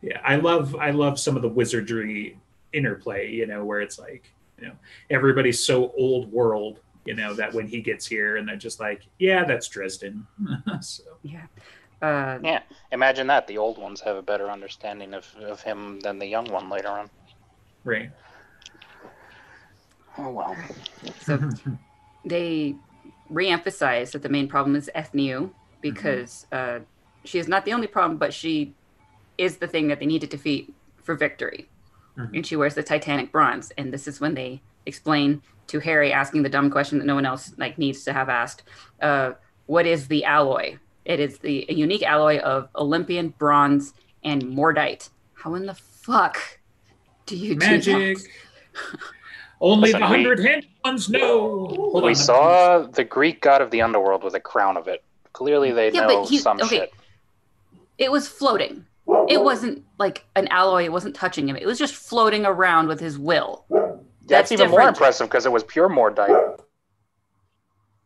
Yeah. I love I love some of the wizardry interplay, you know, where it's like, you know, everybody's so old world, you know, that when he gets here and they're just like, yeah, that's Dresden. so Yeah. Uh, Yeah, imagine that. The old ones have a better understanding of, of him than the young one later on. right. Oh well. so they re-emphasize that the main problem is Ethniu because uh, she is not the only problem, but she is the thing that they need to defeat for victory. Mhm. And she wears the Titanic bronze, and this is when they explain to Harry, asking the dumb question that no one else like needs to have asked, uh, "What is the alloy?" It is the a unique alloy of Olympian bronze and Mordite. How in the fuck do you do that? Magic. Only Listen, the hundred hand ones know. Hold we on. saw the Greek god of the underworld with a crown of it. Clearly, they Yeah, know but he- some okay. shit. It was floating. It wasn't like an alloy. It wasn't touching him. It was just floating around with his will. That's, That's even more impressive because it was pure Mordite.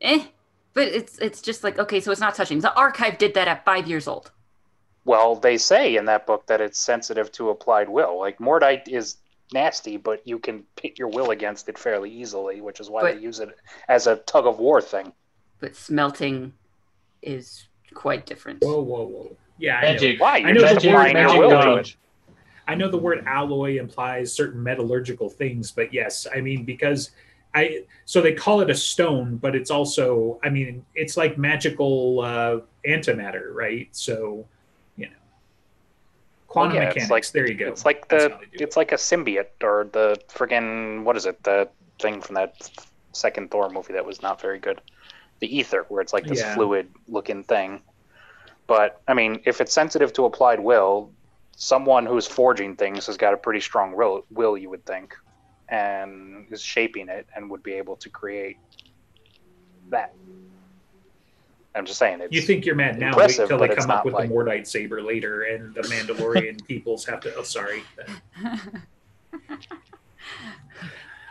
Eh. But it's it's just like okay, so it's not touching. The archive did that at five years old. Well, they say in that book that it's sensitive to applied will. Like Mordite is nasty, but you can pit your will against it fairly easily, which is why But- they use it as a tug of war thing. But smelting is quite different. Whoa, whoa, whoa. Yeah, I know. Magic. Why? I You're know just the word your will to God. it. I know the word alloy implies certain metallurgical things, but yes, I mean because I so they call it a stone, but it's also I mean it's like magical uh, antimatter, right? So you know, quantum yeah, it's mechanics. like- there you go. It's like the it's like a symbiote or the friggin' what is it? The thing from that second Thor movie that was not very good. The ether, where it's like this Yeah. fluid looking thing. But I mean, if it's sensitive to applied will, someone who's forging things has got a pretty strong will, will you would think, and is shaping it and would be able to create that. I'm just saying. It's, You think you're mad now? Wait till they come up with like- the Mordite saber later, and the Mandalorian peoples have to. Oh, sorry.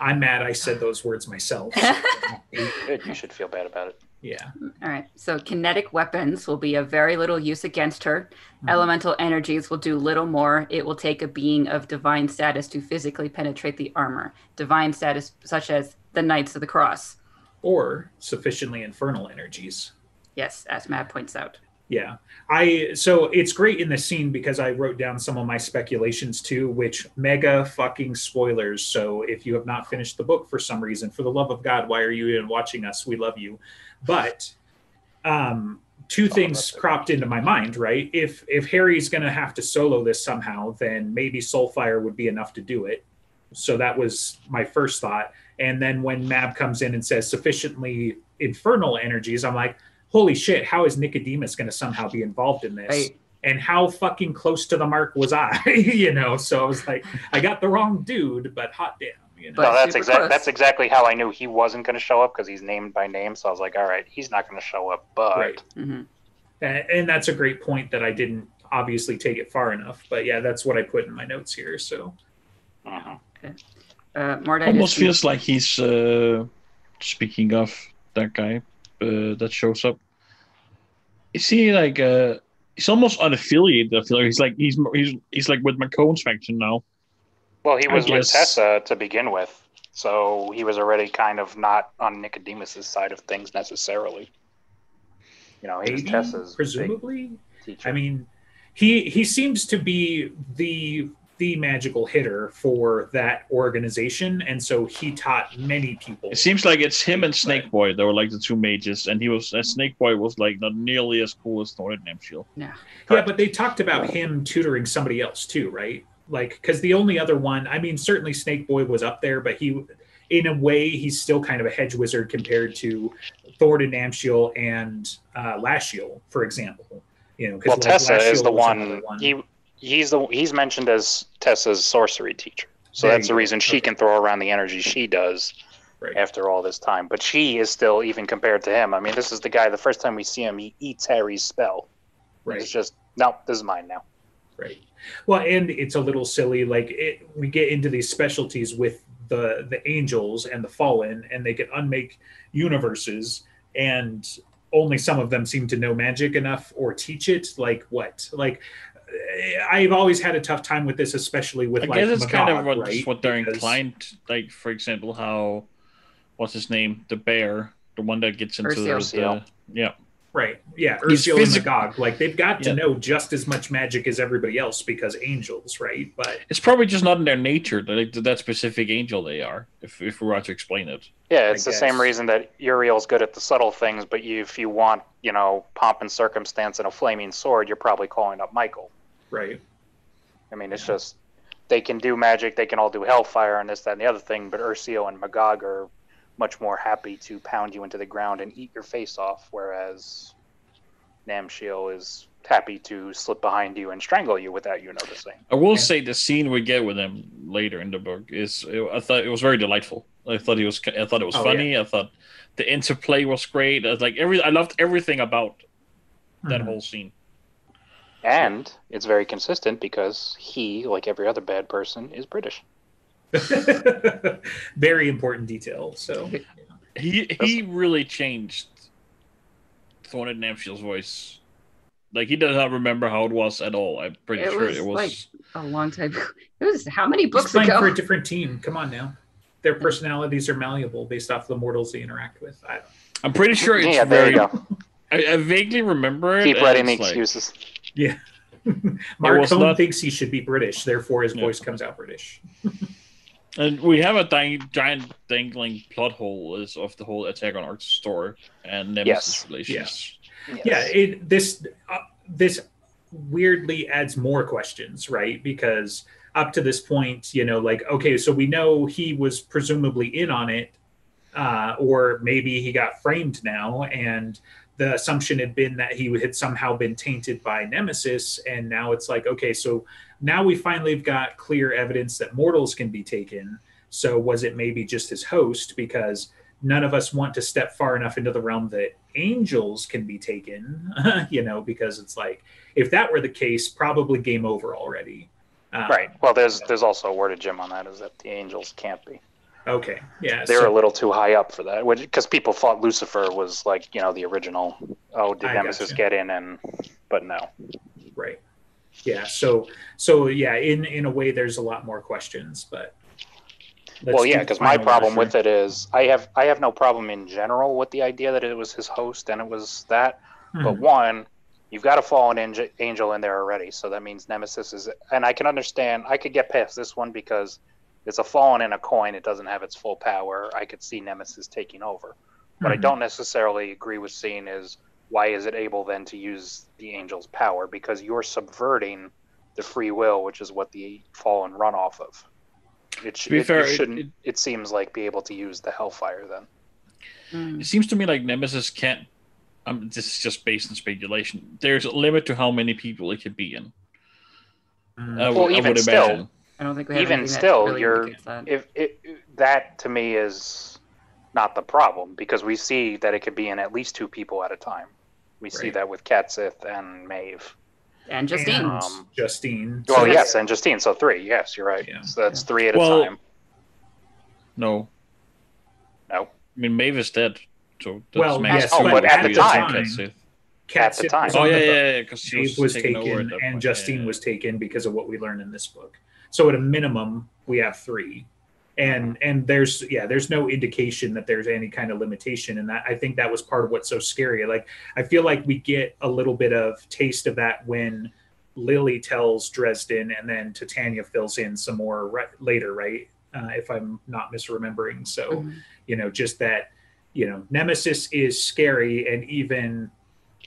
I'm mad. I said those words myself. good. You should feel bad about it. yeah. All right. So kinetic weapons will be of very little use against her. Mhm. Elemental energies will do little more. It will take a being of divine status to physically penetrate the armor. Divine status such as the Knights of the Cross. Or sufficiently infernal energies. Yes, as Matt points out. Yeah. I so it's great in the scene because I wrote down some of my speculations too, which mega fucking spoilers. So if you have not finished the book for some reason, for the love of God, why are you even watching us? We love you. But um two things that's cropped into my mind, right? If if Harry's going to have to solo this somehow, then maybe Soulfire would be enough to do it. So that was my first thought. And then when Mab comes in and says sufficiently infernal energies, I'm like, holy shit, how is Nicodemus going to somehow be involved in this? Right. And how fucking close to the mark was I? you know, so I was like, I got the wrong dude, but hot damn, you know. No, that's exactly that's exactly how I knew he wasn't going to show up because he's named by name. So I was like, all right, he's not going to show up. But Right. hmm And, and that's a great point that I didn't obviously take it far enough. But yeah, that's what I put in my notes here. So Mhm. Uh, Mordite Almost is- feels like he's uh, speaking of that guy uh, that shows up. Is he like uh, he's almost unaffiliated? I feel like he's like he's he's he's like with Marcone's faction now. well, he I was with guess- Tessa to begin with, so he was already kind of not on Nicodemus's side of things necessarily. You know, he's maybe, Tessa's presumably. I mean, he he seems to be the the magical hitter for that organization, and so he taught many people. It seems like it's him and Snake Right. Boy that were like the two mages, and he was uh, Snake Boy was like not nearly as cool as Thorned Namshiel. Yeah, yeah, but they talked about him tutoring somebody else too, right? Like, because the only other one, I mean, certainly Snake Boy was up there, but he, in a way, he's still kind of a hedge wizard compared to Thorned Namshiel and uh, Lasciel, for example. You know, 'cause, well, like, Tessa is Lasciel the was another one, He he's the he's mentioned as Tessa's sorcery teacher. So There that's the go. reason she Okay. can throw around the energy she does Right. after all this time. But she is still even compared to him. I mean, this is the guy. The first time we see him, he eats Harry's spell. right. It's just no, this is mine now. Right. Well, and it's a little silly. Like it, we get into these specialties with the the angels and the fallen, and they can unmake universes, and only some of them seem to know magic enough or teach it. Like what? Like I've always had a tough time with this, especially with I like guess it's kind of Magog, what, right? what they're Because- inclined. Like for example, how what's his name, the bear, the one that gets into the, Ursiel. the yeah. Right. Yeah. He's Ursula and physic- Magog. Like they've got to Yeah. know just as much magic as everybody else because angels, right? But It's probably just not in their nature that like, that specific angel they are. If if we were to explain it, Yeah, it's the same reason that Uriel's good at the subtle things, but you, if you want, you know, pomp and circumstance and a flaming sword, you're probably calling up Michael. Right. I mean, it's just they can do magic, they can all do hellfire and this, that, and the other thing, but Ursiel and Magog are much more happy to pound you into the ground and eat your face off, whereas Namshiel is happy to slip behind you and strangle you without you noticing. I will Yeah. say the scene we get with him later in the book is I thought it was very delightful. I thought he was I thought it was Oh, funny. I thought the interplay was great. I was like every I loved everything about that Mhm. whole scene. And it's very consistent because he, like every other bad person, is British. Very important detail. So He he really changed Thorned Namshiel's voice. Like he does not remember how it was at all. I'm pretty It sure was it was. like- A long time. It was how many he's books playing ago? for a different team. Come on now. Their personalities are malleable based off the mortals they interact with. I, I'm pretty sure it's yeah, there very. you go. I, I vaguely remember it. Keep writing the like- excuses. Mark was Cohn not- thinks he should be British, therefore his Yeah. voice comes out British. And we have a dang, giant dangling plot hole is of the whole Attack on Arctis Tor and Nemesis Yes. relations. Yeah, it, this uh, this weirdly adds more questions, right? Because up to this point, you know, like okay, so we know he was presumably in on it, uh, or maybe he got framed now, and the assumption had been that he had somehow been tainted by Nemesis, and now it's like okay, so now we finally have got clear evidence that mortals can be taken. So was it maybe just his host? Because none of us want to step far enough into the realm that angels can be taken, you know, because it's like if that were the case, probably game over already. Um, Right. Well, there's there's also a word of Jim on that is that the angels can't be. Okay. Yeah. They're so- a little too high up for that, because people thought Lucifer was like you know the original. Oh, did I Nemesis get in? And but no. right. Yeah. So so yeah, in in a way, there's a lot more questions, but. well, yeah, because my problem with it is I have I have no problem in general with the idea that it was his host and it was that. But Mhm. one, you've got a fallen angel in there already, so that means Nemesis is. And I can understand. I could get past this one because it's a fallen in a coin. It doesn't have its full power. I could see Nemesis taking over. What I Mhm. don't necessarily agree with seeing is why is it able then to use the angel's power? Because you're subverting the free will, which is what the fallen run off of. It, sh- To be it, fair, it it- shouldn't. It, it- seems like be able to use the hellfire then. Mm. It seems to me like Nemesis can't. Um, this is just based on speculation. There's a limit to how many people it could be in. Mm. I, Well, I even would still, imagine. I don't think we have Even still, really you're- that. If it that to me is not the problem because we see that it could be in at least two people at a time. We see that with Cat Sith and Maeve. and Justine. And Um, Justine. Well, So yes, and Justine. So three. Yes, you're right. Yeah. So that's Yeah. three at Well- a time. No. No. I mean, Maeve is dead. So that's Well, makes yes, two but at the time- and Cat Sith. at the time. Oh yeah, yeah, yeah. Because she Maeve was, was taken taken and point. Justine Yeah. was taken because of what we learned in this book. So at a minimum, we have three. And and there's yeah, there's no indication that there's any kind of limitation. And that I think that was part of what's so scary. Like I feel like we get a little bit of taste of that when Lily tells Dresden and then Titania fills in some more right, later, right? Uh, if I'm not misremembering. So Mhm. you know just that you know nemesis is scary and even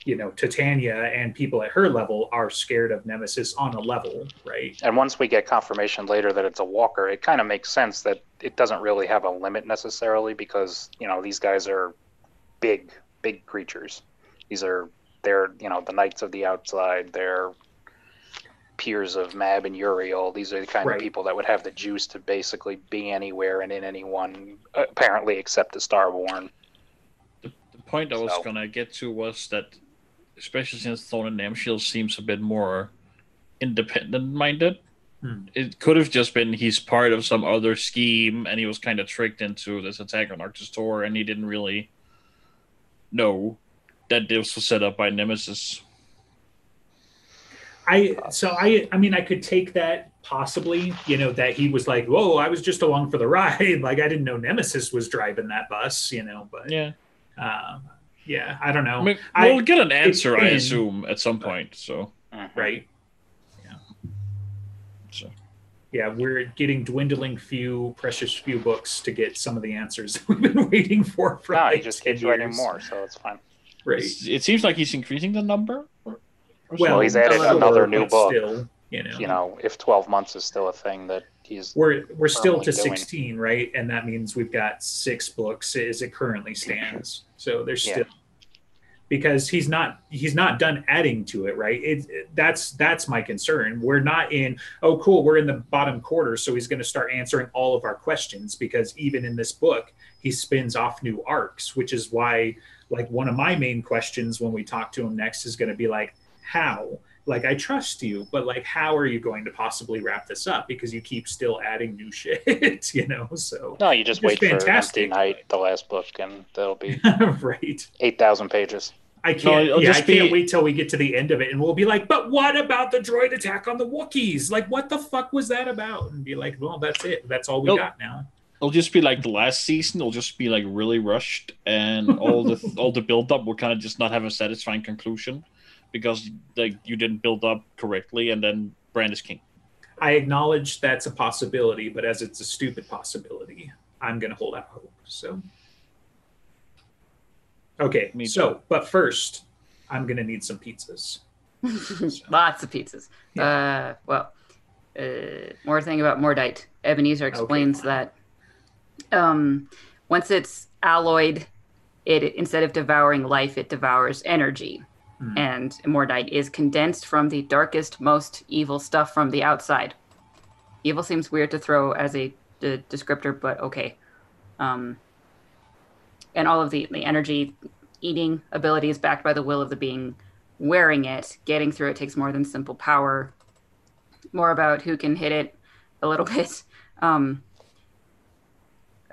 you know titania and people at her level are scared of nemesis on a level right And once we get confirmation later that it's a walker, it kind of makes sense that it doesn't really have a limit necessarily because you know these guys are big, big creatures. These are they're you know the knights of the outside. They're peers of Mab and Uriel. These are the kind Right. of people that would have the juice to basically be anywhere and in anyone, apparently except the Starborn. The point I was So- gonna get to was that, especially since Thorned Namshiel seems a bit more independent-minded, Hmm. it could have just been he's part of some other scheme and he was kind of tricked into this attack on Arctis Tor and he didn't really know that this was set up by Nemesis. i so i i mean i could take that possibly you know that he was like whoa i was just along for the ride like i didn't know nemesis was driving that bus you know but Yeah, um yeah i don't know I mean, we'll get an answer, I assume, at some point. So, mm-hmm. right, yeah. so yeah we're getting dwindling few precious few books to get some of the answers we've been waiting for for No, like he just 10 keeps writing more, so it's fine. right it seems like he's increasing the number. or- or well he's added another new but book. still you know. You know, if 12 months is still a thing that he's we're we're still to doing. 16 right? And that means we've got six books as it currently stands. So there's Yeah. still because he's not he's not done adding to it right? It, it- that's that's my concern. We're not in oh cool we're in the bottom quarter so he's going to start answering all of our questions because even in this book he spins off new arcs which is why like one of my main questions when we talk to him next is going to be like how like i trust you but like how are you going to possibly wrap this up because you keep still adding new shit you know so No, you just wait for fantastic. Empty Night, the last book, and that'll be right 8,000 pages. I can't. it'll yeah, I just can't wait till we get to the end of it, and we'll be like, "But what about the droid attack on the Wookiees? Like, what the fuck was that about?" And be like, "Well, that's it. That's all we Nope. got now." It'll just be like the last season. It'll just be like really rushed, and all the all the build up will kind of just not have a satisfying conclusion because like you didn't build up correctly, and then Bran is king. I acknowledge that's a possibility, but as it's a stupid possibility, I'm going to hold out hope. So, okay. Me So, but first, I'm going to need some pizzas. Lots of pizzas. Uh, well, uh, more thing about Mordite. Ebenezer explains that um, once it's alloyed, it instead of devouring life, it devours energy. Hmm. And Mordite is condensed from the darkest, most evil stuff from the outside. Evil seems weird to throw as a, de- descriptor, but okay. Um, and all of the, the energy eating ability is backed by the will of the being wearing it. Getting through it takes more than simple power. More about who can hit it a little bit. Um,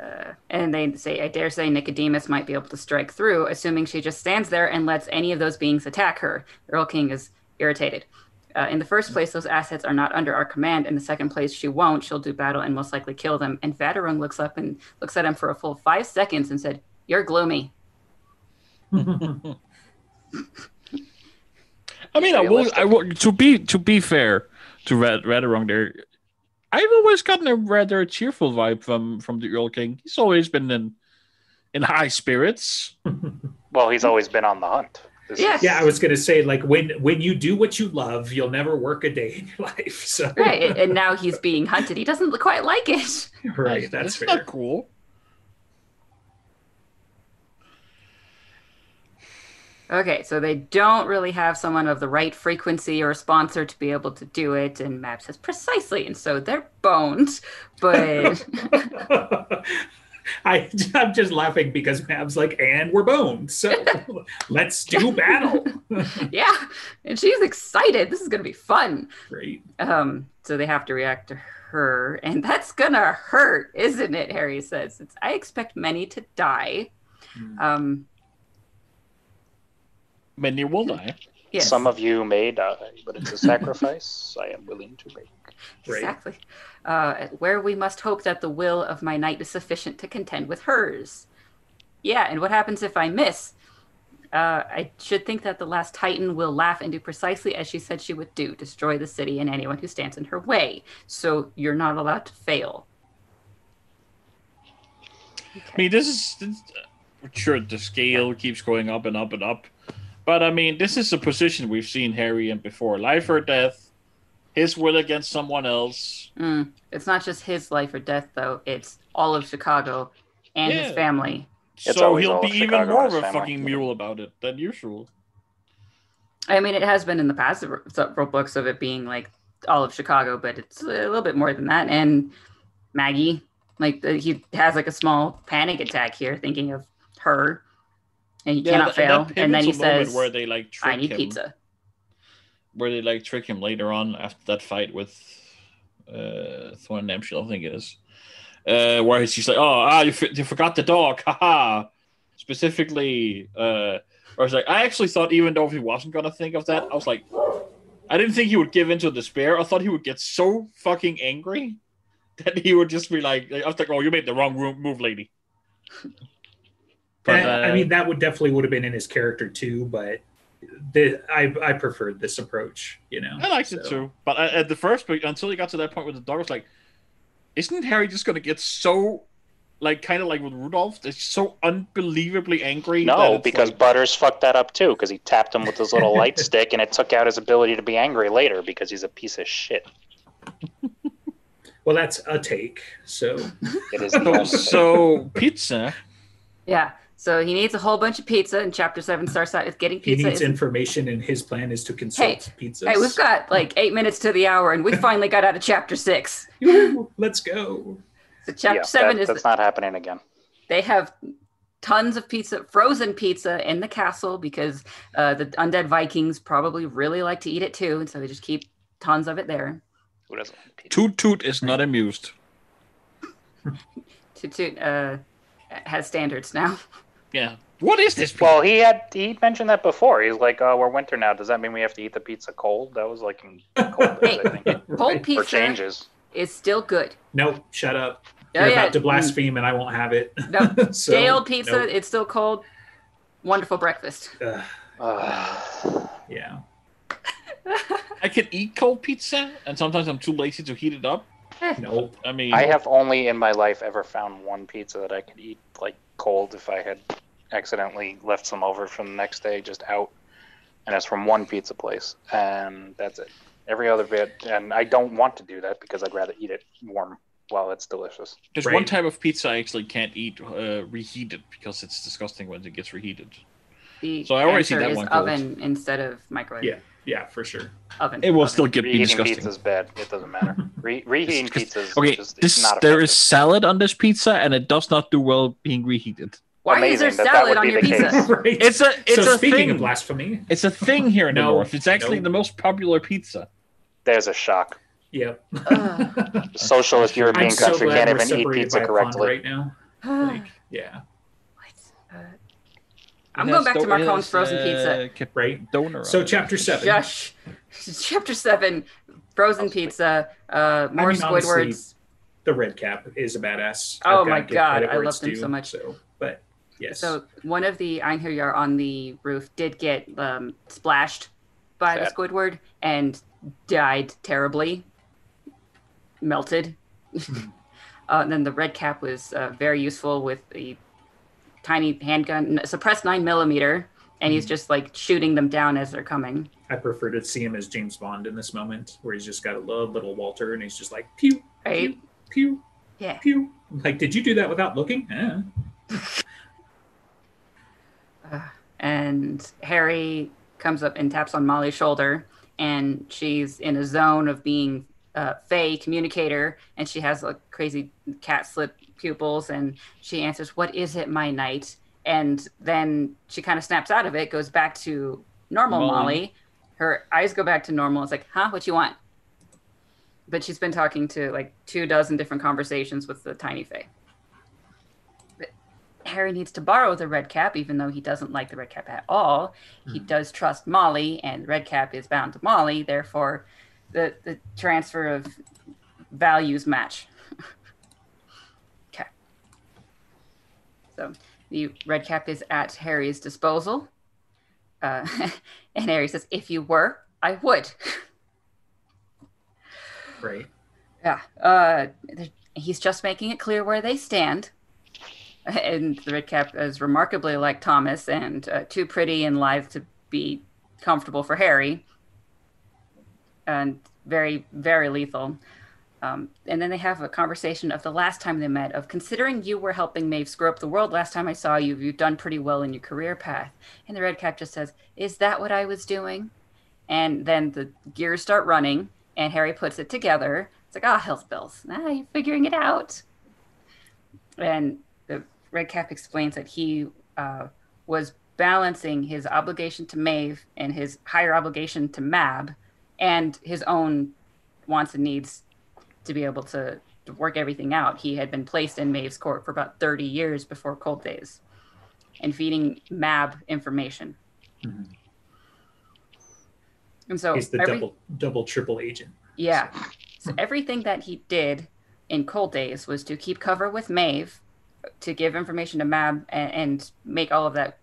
uh, and they say, I dare say Nicodemus might be able to strike through, assuming she just stands there and lets any of those beings attack her. The Erlking is irritated. Uh, in the first place, those assets are not under our command. In the second place, she won't. She'll do battle and most likely kill them. And Vadderung looks up and looks at him for a full five seconds and said, "You're gloomy." I mean, I will. I will. To be to be fair to Red Radarung there, I've always gotten a rather cheerful vibe from from the Erlking. He's always been in in high spirits. Well, he's always been on the hunt. This Yeah. is- Yeah, I was gonna say like when when you do what you love, you'll never work a day in your life. So Right, and- and now he's being hunted. He doesn't quite like it. right, that's fair. not cool. Okay, so they don't really have someone of the right frequency or a sponsor to be able to do it, and Mab says precisely, and so they're boned. But I I'm just laughing because Mab's like, and we're boned, so let's do battle. yeah, and she's excited. This is gonna be fun. Great. Um, so they have to react to her, and that's gonna hurt, isn't it? Harry says. It's, I expect many to die. Hmm. Um, Many will die. yes, Some of you may die, but it's a sacrifice I am willing to make. Right. exactly. Uh, where we must hope that the will of my knight is sufficient to contend with hers. Yeah, and what happens if I miss? Uh, I should think that the last Titan will laugh and do precisely as she said she would do destroy the city and anyone who stands in her way. So you're not allowed to fail. I mean, this is this, sure the scale keeps going up and up and up, but I mean, this is a position we've seen Harry in before: life or death, his will against someone else. Mm, it's not just his life or death, though. It's all of Chicago and his family. It's so he'll be of even more of a family. fucking mule about it than usual. I mean, it has been in the past several several books of it being like all of Chicago, but it's a little bit more than that. And Maggie, like he has like a small panic attack here, thinking of her, and he cannot that- fail. that And then he says, where they like trick "I need him, pizza." where they like trick him later on after that fight with uh Thorned Namshiel, I think it is. Uh where he's just like, Oh, ah, you, f- you forgot the dog, haha. Specifically, uh I was like, I actually thought even though he wasn't gonna think of that, I was like I didn't think he would give into despair. I thought he would get so fucking angry that he would just be like I was like, Oh, you made the wrong move, lady. But, And, I uh, mean, that would definitely would have been in his character too, but the, I I preferred this approach. You know, I liked it too. But at at the first, but until he got to that point with the dog, I was like, isn't Harry just going to get so, like, kind of like with Rudolph, it's so unbelievably angry? No, because like- Butters fucked that up too, because he tapped him with his little light stick, and it took out his ability to be angry later because he's a piece of shit. well, that's a take. So It is the so, only thing. so pizza. Yeah. So he needs a whole bunch of pizza, and Chapter Seven starts out with getting pizza. he needs It's- information, and his plan is to consult pizzas. Hey, we've got like eight minutes to the hour, and we finally got out of Chapter Six. Let's go. So Chapter Yeah, Seven that- is that's not happening again. they have tons of pizza, frozen pizza in the castle because uh, the undead Vikings probably really like to eat it too, and so they just keep tons of it there. Who doesn't? Toot Toot is not amused. Toot Toot uh, has standards now. Yeah. What is this? Well, he had he mentioned that before. He's like, "Oh, we're winter now. Does that mean we have to eat the pizza cold?" That was like in cold days, I think, Cold Right. or pizza changes. is still good. Nope, shut up. Oh, You're yeah. about to blaspheme, and I won't have it. No, so, Day old pizza, nope. it's still cold. Wonderful breakfast. Ugh, Ugh. yeah. I can eat cold pizza, and sometimes I'm too lazy to heat it up. Eh. Nope. I mean, I have only in my life ever found one pizza that I could eat like cold if I had accidentally left some over from the next day just out, and it's from one pizza place, and that's it. Every other bit, and I don't want to do that because I'd rather eat it warm while it's delicious. there's Right. one type of pizza I actually can't eat uh, reheated because it's disgusting when it gets reheated. The So I already see answer that is one cold. oven instead of microwave. Yeah. Yeah, for sure. Oven. It will oven. still get me Reheating disgusting. pizza's bad. It doesn't matter. Re- reheating pizza is Okay, just this not there effective. is salad on this pizza, and it does not do well being reheated. Why is there amazing that that salad on your pizza? right. It's a it's so a speaking thing. of blasphemy, it's a thing here in the north. It's actually no. the most popular pizza. There's a shock. yep. Ugh. Socialist European I'm so country glad can't even eat pizza by a pond correctly. right now. Like, yeah, What? I'm going back to Marcone's frozen pizza. Right. Donor. So chapter seven. Josh, chapter seven, frozen pizza. Uh, more mean, honestly, Squidwards. The red cap is a badass. Oh I've my God, credit I where loved it's him due, so much. So, but yes. So one of the Einherjar on the roof did get um, splashed by the Squidward and died terribly, melted. uh, and then the red cap was uh, very useful with the tiny handgun, suppressed nine millimeter, and he's just like shooting them down as they're coming. I prefer to see him as James Bond in this moment, where he's just got a little, little Walther, and he's just like pew, Right? pew, Yeah. pew. Like, did you do that without looking? Eh. and Harry comes up and taps on Molly's shoulder, and she's in a zone of being uh, Fae communicator, and she has like crazy cat slip pupils, and she answers, "What is it, my knight?" And then she kind of snaps out of it, goes back to normal Molly. Molly. Her eyes go back to normal. It's like, "Huh? What you want?" But she's been talking to like two dozen different conversations with the tiny Fae. But Harry needs to borrow the red cap, even though he doesn't like the red cap at all. He does trust Molly, and red cap is bound to Molly. Therefore, the the transfer of values match. okay. So the red cap is at Harry's disposal, uh, and Harry says, "If you were, I would." Right. Yeah. Uh, he's just making it clear where they stand. And the red cap is remarkably like Thomas and uh, too pretty and lithe to be comfortable for Harry. And very, very lethal. Um, and then they have a conversation of the last time they met of considering you were helping Maeve screw up the world last time I saw you, you've done pretty well in your career path. And the red cap just says, Is that what I was doing? And then the gears start running, and Harry puts it together. It's like, ah, hell's bells. Ah, you're figuring it out. And the red cap explains that he uh, was balancing his obligation to Maeve and his higher obligation to Mab and his own wants and needs to be able to, to work everything out. He had been placed in Maeve's court for about 30 years before Cold Days and feeding Mab information. Mhm. And so He's the every- double, double, triple agent. yeah. So everything that he did in Cold Days was to keep cover with Maeve, to give information to Mab, and, and make all of that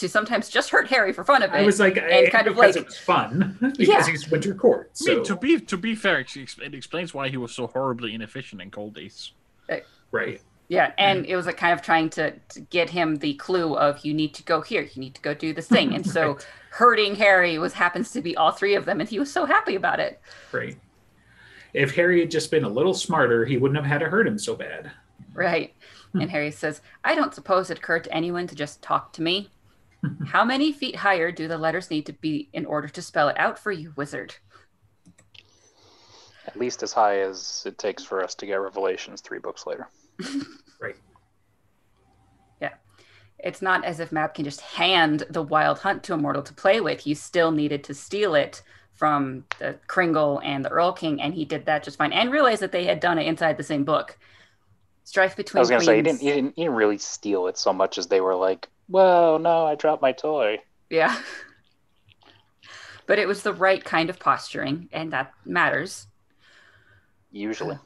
to sometimes just hurt Harry for fun of it. I was like, I, kind of because like- it was fun because Yeah. he's Winter Court. I mean, to be to be fair, it explains why he was so horribly inefficient in Cold Days. Uh, right, yeah, and it was like kind of trying to, to get him the clue of you need to go here, you need to go do this thing, and so Right. hurting Harry was happens to be all three of them, and he was so happy about it. right. If Harry had just been a little smarter, he wouldn't have had to hurt him so bad. Right. Hmm. And Harry says, I don't suppose it occurred to anyone to just talk to me. How many feet higher do the letters need to be in order to spell it out for you, wizard? At least as high as it takes for us to get Revelations three books later. Right. Yeah. It's not as if Mab can just hand the wild hunt to a mortal to play with. You still needed to steal it from the Kringle and the Erlking, and he did that just fine. And realized that they had done it inside the same book. Strife between I was gonna say he didn't, he didn't he didn't really steal it so much as they were like, "Whoa, no, I dropped my toy." Yeah. but it was the right kind of posturing, and that matters. Usually,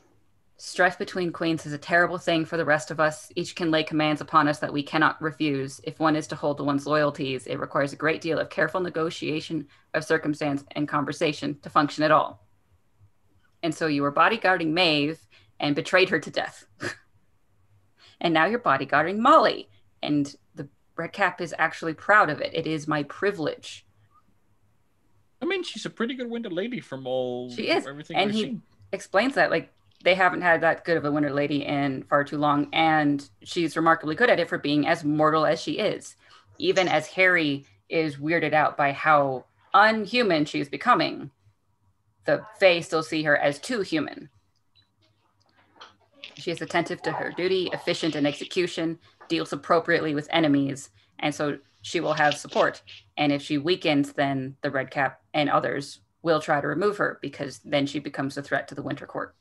Strife between queens is a terrible thing for the rest of us. Each can lay commands upon us that we cannot refuse. If one is to hold to one's loyalties, it requires a great deal of careful negotiation of circumstance and conversation to function at all. And so you were bodyguarding Maeve and betrayed her to death. and now you're bodyguarding Molly. And Cap is actually proud of it. It is my privilege. I mean, she's a pretty good winter lady from all She is, everything and he- seen. explains that like they haven't had that good of a winter lady in far too long and she's remarkably good at it for being as mortal as she is even as harry is weirded out by how unhuman she's becoming the fae still see her as too human she is attentive to her duty efficient in execution deals appropriately with enemies and so she will have support and if she weakens then the red cap and others will try to remove her because then she becomes a threat to the winter court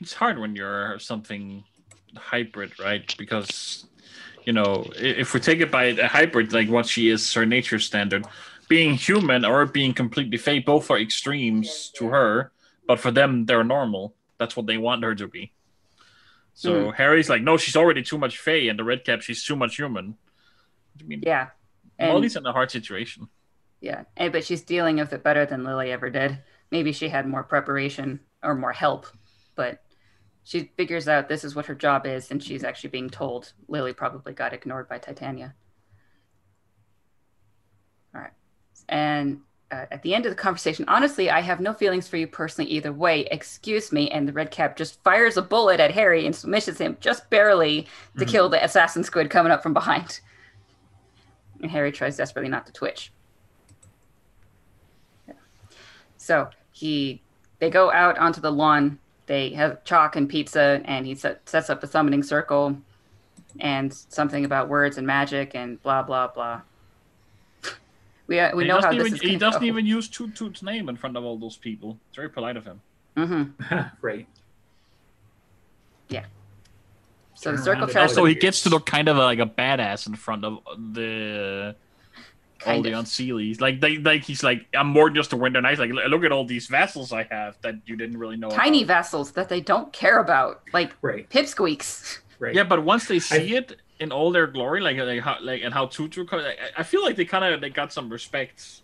It's hard when you're something hybrid, right? Because you know, if we take it by a hybrid, like what she is, her nature standard, being human or being completely fake, both are extremes to her. But for them, they're normal. That's what they want her to be. So mm. Harry's like, no, she's already too much Fey, and the Red Cap, she's too much human. I mean, yeah, and, Molly's in a hard situation. Yeah, and, but she's dealing with it better than Lily ever did. Maybe she had more preparation or more help, but she figures out this is what her job is, and she's actually being told. Lily probably got ignored by Titania. All right, and uh, at the end of the conversation, honestly, I have no feelings for you personally either way. Excuse me. And the red cap just fires a bullet at Harry and smashes him just barely to Mhm. kill the assassin squid coming up from behind. And Harry tries desperately not to twitch. Yeah. So he, they go out onto the lawn. They have chalk and pizza, and he set, sets up the summoning circle, and something about words and magic and blah blah blah. We uh, we he know doesn't how this even, is. he doesn't go. even use Toot Toot's name in front of all those people. It's very polite of him. Mm-hmm. right. Yeah. So the circle around also he gets to look kind of like a badass in front of the all Kind the of. unseelies. Like they, like he's like, I'm more than just a winter knight. Like, look at all these vassals I have that you didn't really know. tiny about. vessels that they don't care about, like Right. pipsqueaks. Right. Yeah, but once they see it in all their glory, like like how like and how Toot Toot, I, I feel like they kind of they got some respect.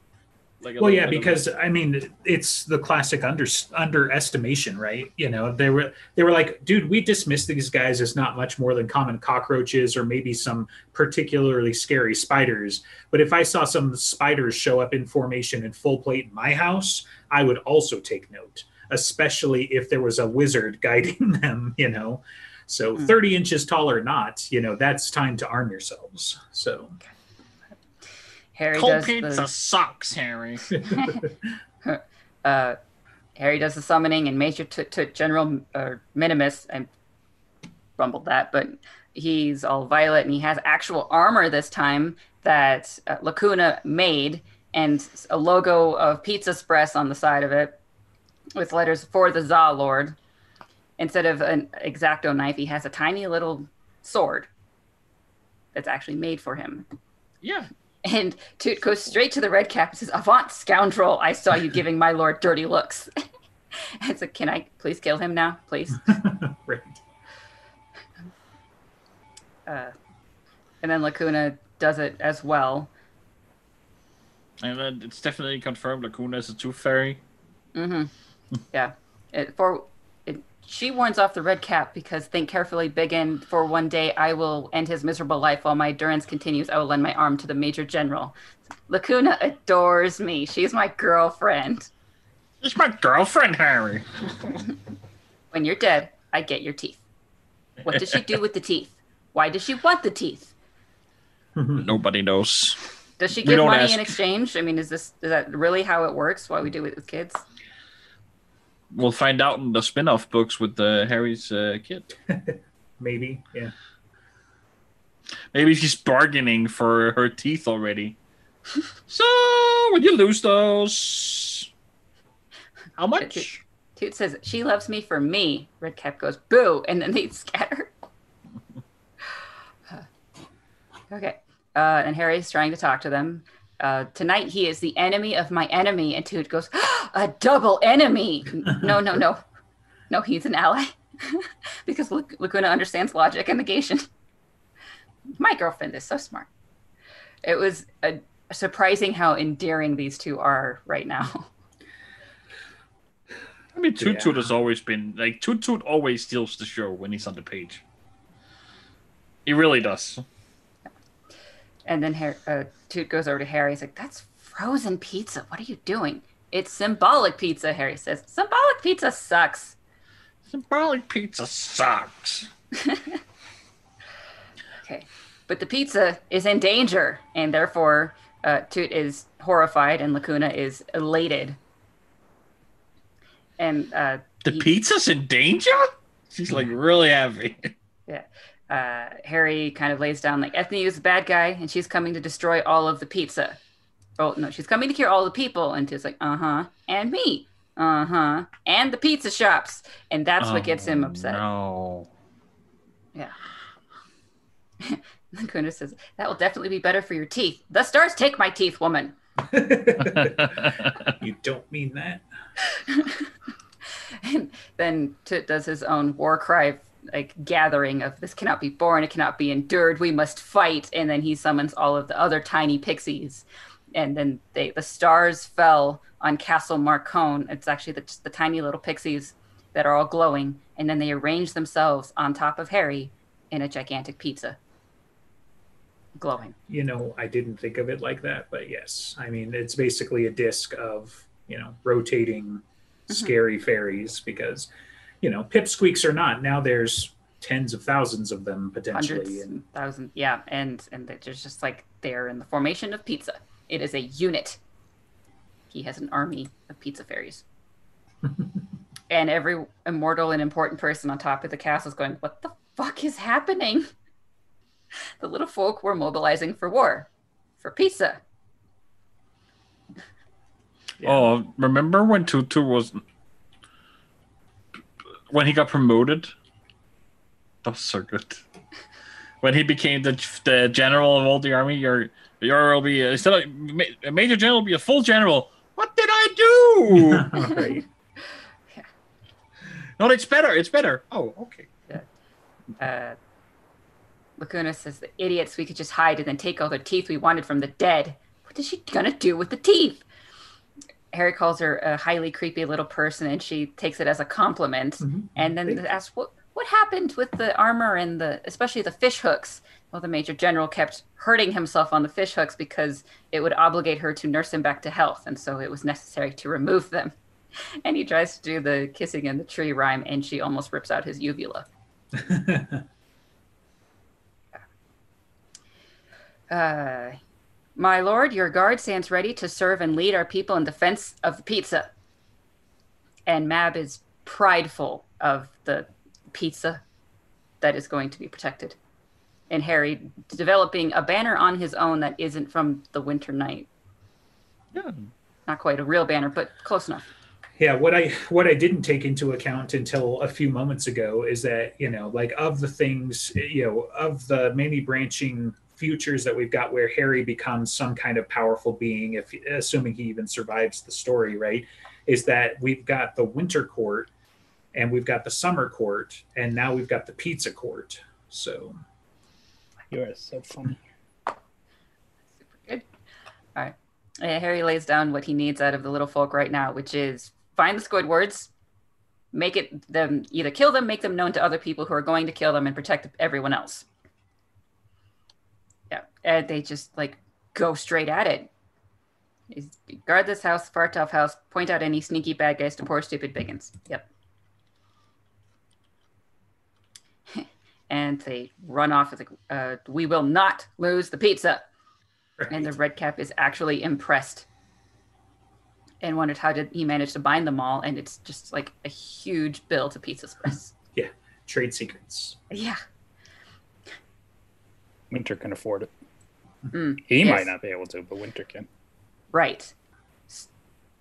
Like Well, little yeah, bit because I mean, it's the classic under underestimation, right? You know, they were they were like, dude, we dismiss these guys as not much more than common cockroaches or maybe some particularly scary spiders. But if I saw some spiders show up in formation in full plate in my house, I would also take note, especially if there was a wizard guiding them. You know, so Hmm. thirty inches tall or not, you know, that's time to arm yourselves. So. Harry cold does pizza the, sucks, Harry. uh, Harry does the summoning, and Major to, to General uh, Minimus. I rumbled that, but he's all violet, and he has actual armor this time that uh, Lacuna made, and a logo of Pizza Express on the side of it, with letters for the Za Lord. Instead of an exacto knife, he has a tiny little sword that's actually made for him. yeah, And Toot goes straight to the red cap and says, Avant, scoundrel, I saw you giving my lord dirty looks. and so, can I please kill him now, please? right. Uh, and then Lacuna does it as well. and then it's definitely confirmed. Lacuna is a tooth fairy. Mm hmm. yeah. It, for it, she warns off the red cap because think carefully, Biggin. For one day, I will end his miserable life while my durance continues. I will lend my arm to the major general. Lacuna adores me. She's my girlfriend. She's my girlfriend, Harry. When you're dead, I get your teeth. What does she do with the teeth? Why does she want the teeth? Nobody knows. Does she give money ask. in exchange? I mean, is this is that really how it works? Why we do it with kids? We'll find out in the spin-off books with uh, Harry's uh, kid. Maybe, yeah. Maybe she's bargaining for her teeth already. so, when you lose those, how much? Toot says she loves me for me. Redcap goes boo, and then they scatter. okay, uh, and Harry's trying to talk to them. Uh, tonight he is the enemy of my enemy, and Toot goes, a double enemy. No, no, no, no. He's an ally because Lac- Lacuna understands logic and negation. My girlfriend is so smart. It was uh surprising how endearing these two are right now. I mean, Toot Yeah. Toot has always been like Toot Toot always steals the show when he's on the page. He really does. And then Har- uh, Toot goes over to Harry. He's like, "That's frozen pizza. What are you doing?" It's symbolic pizza. Harry says, "Symbolic pizza sucks." Symbolic pizza sucks. Okay, but the pizza is in danger, and therefore uh, Toot is horrified, and Lacuna is elated. And uh, The he- pizza's in danger? She's like really happy. Uh, Harry kind of lays down like Ethniu is a bad guy, and she's coming to destroy all of the pizza. Oh no, she's coming to kill all the people, and Toot's like, uh huh, and me, uh huh, and the pizza shops, and that's what gets him upset. Oh, upset. No. Lacuna says that will definitely be better for your teeth. The stars take my teeth, woman. you don't mean that. and then Toot does his own war cry like gathering of this cannot be borne, it cannot be endured, we must fight. And then he summons all of the other tiny pixies. And then they the stars fell on Castle Marcone. It's actually the, the tiny little pixies that are all glowing. And then they arrange themselves on top of Harry in a gigantic pizza. glowing. You know, I didn't think of it like that, but yes. I mean, it's basically a disc of, you know, rotating mm-hmm. scary fairies because, you know, pipsqueaks or not, now there's tens of thousands of them potentially. Hundreds And and thousands. Yeah, and and they're just like they're in the formation of pizza. It is a unit. He has an army of pizza fairies. and every immortal and important person on top of the castle is going, What the fuck is happening? The little folk were mobilizing for war, for pizza. Yeah. Oh, remember when Toot Toot was when he got promoted? That was so good. When he became the the general of all the army, your your will be instead of a major general will be a full general. What did I do? right. no, it's better. It's better. Oh, okay. Uh, Lacuna says, The idiots, we could just hide and then take all the teeth we wanted from the dead. What is she gonna do with the teeth? Harry calls her a highly creepy little person and she takes it as a compliment. Mhm. and then asks what what happened with the armor and the especially the fish hooks? Well the major general kept hurting himself on the fish hooks because it would obligate her to nurse him back to health. And so it was necessary to remove them. And he tries to do the kissing in the tree rhyme and she almost rips out his uvula. Uh, my lord your guard stands ready to serve and lead our people in defense of the pizza and mab is prideful of the pizza that is going to be protected. And Harry developing a banner on his own that isn't from the Winter Knight. Yeah. Not quite a real banner, but close enough. Yeah, what I what I didn't take into account until a few moments ago is that you know, like of the things, you know, of the many branching futures that we've got where Harry becomes some kind of powerful being, if assuming he even survives the story, right? Is that we've got the Winter Court, and we've got the Summer Court, and now we've got the Pizza Court. So You are so funny. Super good. All right. Uh, Harry lays down what he needs out of the little folk right now, which is find the Squidwards, make it them either kill them, make them known to other people who are going to kill them, and protect everyone else. Yeah, and they just like go straight at it. Is guard this house, Fartoff house, point out any sneaky bad guys to poor stupid Biggins. Yep. and they run off with a, uh, we will not lose the pizza. And the red cap is actually impressed and wondered how did he manage to bind them all. And it's just like a huge bill to Pizza Express. Yeah. Trade secrets. yeah. Winter can afford it. Mm, He yes. might not be able to, but Winter can. Right.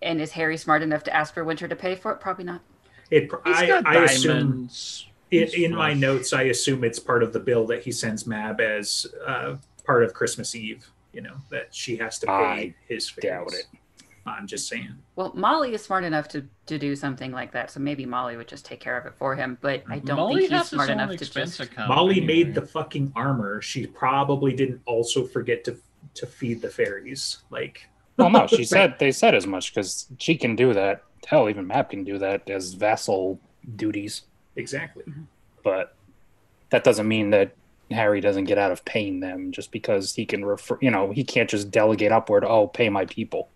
And is Harry smart enough to ask for Winter to pay for it? Probably not. It, He's I, got I assume diamonds. in, my notes, I assume it's part of the bill that he sends Mab as uh, part of Christmas Eve. You know that she has to pay I his doubt fares. I'm just saying. Well, Molly is smart enough to, to do something like that, so maybe Molly would just take care of it for him. But I don't Molly think he's has smart enough to just. account Molly anyway. made the fucking armor. She probably didn't also forget to to feed the fairies. Like, Well, no, she said they said as much because she can do that. Hell, even Mab can do that as vassal duties. exactly. Mm-hmm. But that doesn't mean that Harry doesn't get out of paying them just because he can refer. You know, he can't just delegate upward. Oh, pay my people.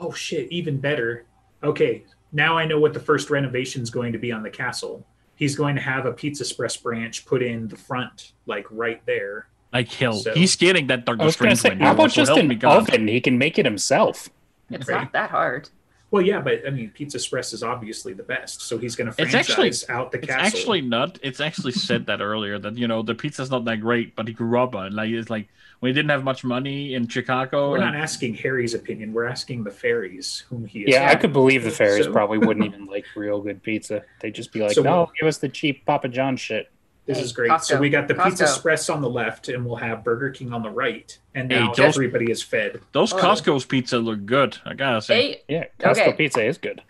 Oh shit! Even better. Okay, now I know what the first renovation is going to be on the castle. He's going to have a Pizza Express branch put in the front, like right there. Like hell. So- He's getting that I Doctor was going to Strange say, how about so just an oven? He can make it himself. It's Right. not that hard. Well, yeah, but I mean, Pizza Express is obviously the best, so he's going to It's franchise actually- out the It's castle. actually not. It's actually said that earlier that you know the pizza's not that great, but he grew up on it. Like it's like when he didn't have much money in Chicago. We're like, not asking Harry's opinion. We're asking the fairies, whom he is. Yeah, I could believe the fairies So- probably wouldn't even like real good pizza. They'd just be like, So "No, what- give us the cheap Papa John shit." This Hey, is great. So we got the Pizza Express on the left, and we'll have Burger King on the right, and Hey, now those- everybody is fed. Those Oh. Costco's pizza look good. I gotta say. Hey, Yeah, Costco Okay. pizza is good.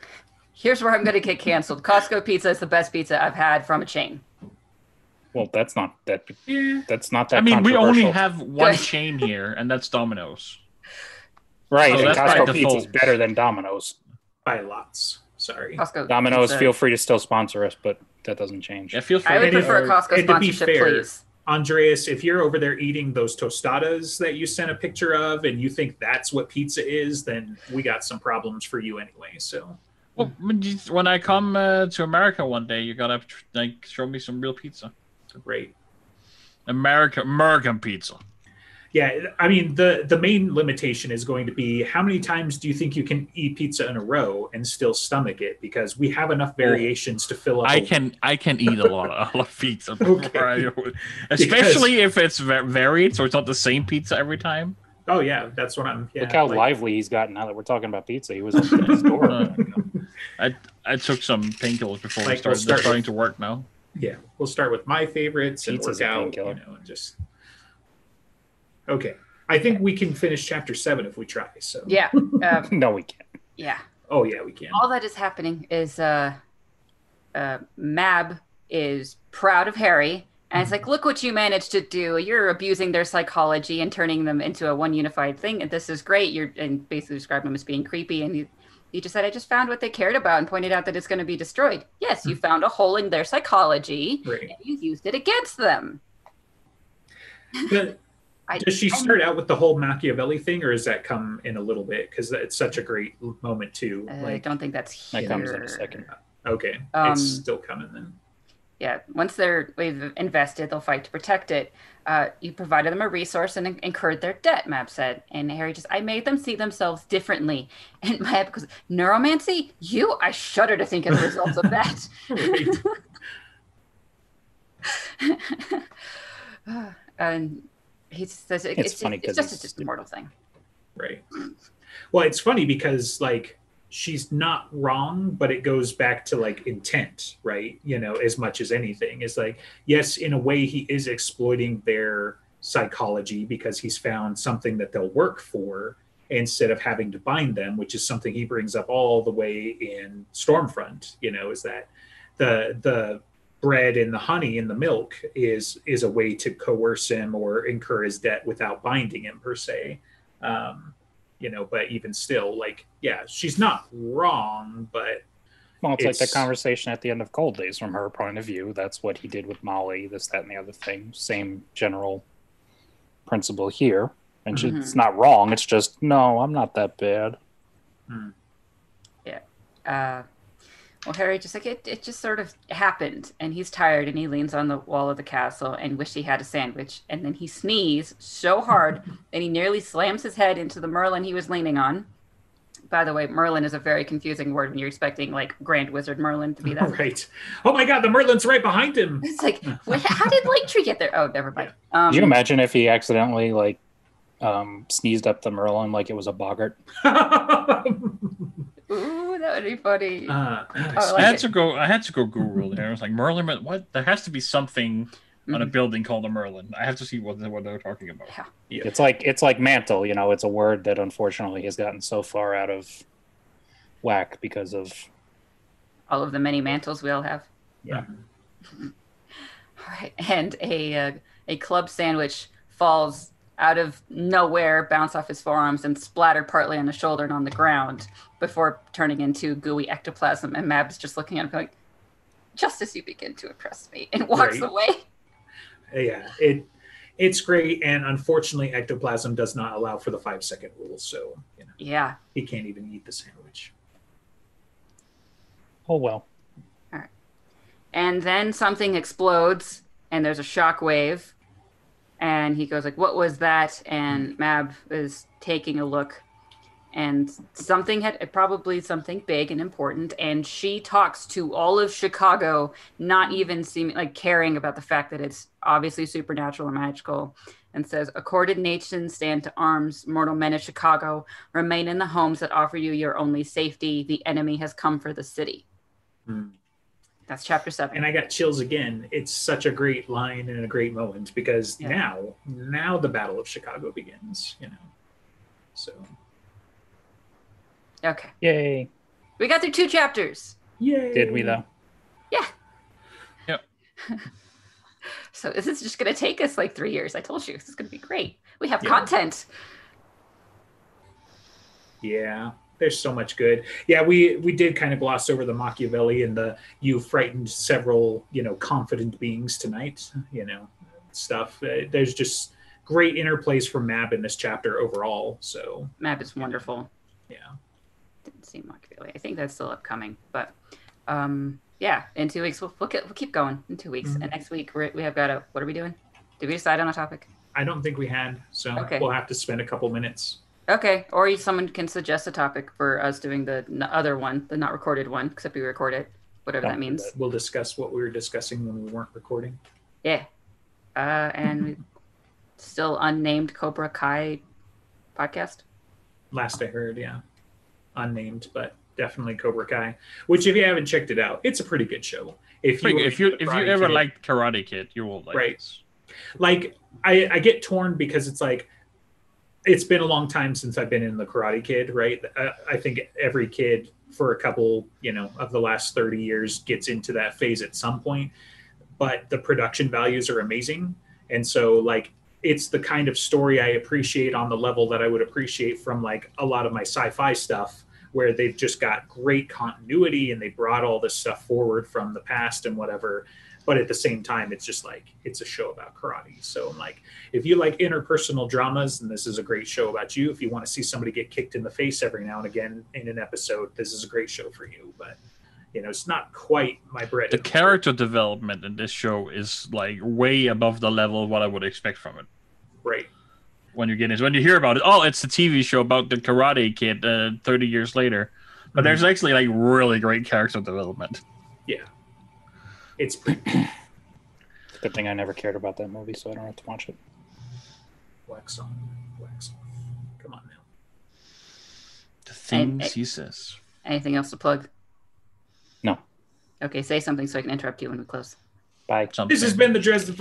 here's where I'm going to get canceled. Costco pizza is the best pizza I've had from a chain. Well, that's not that. Yeah. That's not that. I mean, we only have one chain here, and that's Domino's. right. so and Costco pizza is better than Domino's. By lots. Sorry. Costco. Domino's, pizza. feel free to still sponsor us, but that doesn't change. Yeah, feel free. I would And prefer a Costco and to be sponsorship, fair, please. Andreas, if you're over there eating those tostadas that you sent a picture of and you think that's what pizza is, then we got some problems for you anyway. So, Well, when, when I come uh, to America one day, you gotta like show me some real pizza. Great. America, American pizza. Yeah, I mean the the main limitation is going to be how many times do you think you can eat pizza in a row and still stomach it? Because we have enough variations to fill up. I a- can I can eat a lot of, a lot of pizza, Okay. I- especially if it's varied, so it's not the same pizza every time. Oh yeah, that's what I'm. Yeah, Look how like- lively he's gotten now that we're talking about pizza. He was up next door. Uh, I I took some painkillers before we Like, we'll started. start They're with- starting to work now. Yeah, we'll start with my favorites and work a out. You painkiller. know, and just. Okay, I think we can finish chapter seven if we try. So. Yeah. Uh, no, we can't. yeah. Oh yeah, we can. All that is happening is uh, uh, Mab is proud of Harry. And it's like, look what you managed to do. You're abusing their psychology and turning them into a one unified thing. And this is great. You're and basically describing them as being creepy. And you, you just said, I just found what they cared about and pointed out that it's going to be destroyed. Yes, you found a hole in their psychology Right. and you used it against them. But I, does she start out with the whole Machiavelli thing, or does that come in a little bit? Because it's such a great moment too. I like, don't think that's here. That comes in a second. okay, Um, it's still coming then. Yeah once they're we've invested they'll fight to protect it. Uh, you provided them a resource and incurred their debt Mab said. And harry just i made them see themselves differently. And Mab goes neuromancy? You? I shudder to think of the results of that. And he says it, It's it's, funny it's 'cause just he's a just a mortal thing. Right. Well, it's funny because like she's not wrong, but it goes back to like intent, right? You know, as much as anything. It's like, yes, in a way he is exploiting their psychology because he's found something that they'll work for instead of having to bind them, which is something he brings up all the way in Stormfront, you know, is that the the bread and the honey and the milk is is a way to coerce him or incur his debt without binding him per se um, you know, but even still, like, yeah, she's not wrong, but Well, it's, like It's- the conversation at the end of Cold Days from her point of view. That's what he did with Molly, this, that, and the other thing. Same general principle here. And she, Mhm. it's not wrong. It's just, no, I'm not that bad. Yeah. Uh, well, Harry just like it, it just sort of happened, and he's tired, and he leans on the wall of the castle and wish he had a sandwich, and then he sneezes so hard that he nearly slams his head into the Merlin he was leaning on. By the way, Merlin is a very confusing word when you're expecting like Grand Wizard Merlin to be that. right. Oh my God, the Merlin's right behind him. It's like, wait, how did Langtry get there? Oh, never mind. Um, Could you imagine if he accidentally, like, um, sneezed up the Merlin like it was a boggart? uh, ooh, that would be funny. Oh, I I like had it. to go. I had to go Google there. I was like Merlin. but What? There has to be something on a Mhm. building called a Merlin. I have to see what what they're talking about. Yeah. It's like it's like mantle, you know. It's a word that unfortunately has gotten so far out of whack because of all of the many mantles we all have. Yeah. All right, and a uh, a club sandwich falls out of nowhere, bounce off his forearms, and splatter partly on the shoulder and on the ground before turning into gooey ectoplasm. And Mab's just looking at him, going, "Just as you begin to impress me," and walks Right. away. yeah, it it's great, and unfortunately, ectoplasm does not allow for the five second rule, so you know Yeah, he can't even eat the sandwich. oh well. All right. And then something explodes, and there's a shock wave, and he goes like, "What was that?" And Mab is taking a look, and something had probably something big and important, and she talks to all of Chicago, not even seeming like caring about the fact that it's obviously supernatural and magical. And says, "Accorded nations stand to arms, mortal men of Chicago, remain in the homes that offer you your only safety. The enemy has come for the city. Hmm. That's chapter seven. and I got chills again. It's such a great line and a great moment because Yeah. now, now the Battle of Chicago begins. You know, so Okay. Yay. We got through two chapters. yay! Did we though? Yeah. Yep. so this is just going to take us like three years. I told you. This is going to be great. We have Yeah. content. Yeah, there's so much good. Yeah, we we did kind of gloss over the Machiavelli and the you frightened several you know confident beings tonight. You know, stuff. Uh, there's just great interplays from Mab in this chapter overall. So Mab is wonderful. yeah, Didn't like really. I think that's still upcoming, but um, yeah. In two weeks, we'll we'll, get, we'll keep going. In two weeks, Mhm. and next week we have got a. What are we doing? Did we decide on a topic? I don't think we had, so Okay. we'll have to spend a couple minutes. Okay, or someone can suggest a topic for us doing the other one, the not recorded one, except we record it, whatever Don't that means. We'll discuss what we were discussing when we weren't recording. Yeah. Uh, and still unnamed Cobra Kai podcast. Last I heard, yeah, unnamed, but definitely Cobra Kai. Which, if you haven't checked it out, it's a pretty good show. If you if you if you ever Kid- liked Karate Kid, you will like Right. this. like I, I get torn because it's like it's been a long time since I've been in the Karate Kid, right? I, I think every kid for a couple, you know, of the last 30 years gets into that phase at some point, but the production values are amazing. And so like it's the kind of story I appreciate on the level that I would appreciate from like a lot of my sci-fi stuff where they've just got great continuity and they brought all this stuff forward from the past and whatever but at the same time it's just like it's a show about karate so I'm like if you like interpersonal dramas and this is a great show about you if you want to see somebody get kicked in the face every now and again in an episode this is a great show for you but you know it's not quite my bread The character development in this show is like way above the level of what I would expect from it. right When you get into when you hear about it, oh, it's a TV show about the Karate Kid uh, thirty years later. But there's actually like really great character development. It's pretty It's a good thing I never cared about that movie, so I don't have to watch it. wax on wax off come on now The things And- he says. Anything else to plug? No. Okay, say something so I can interrupt you when we close. Bye. Something. this has been the dresden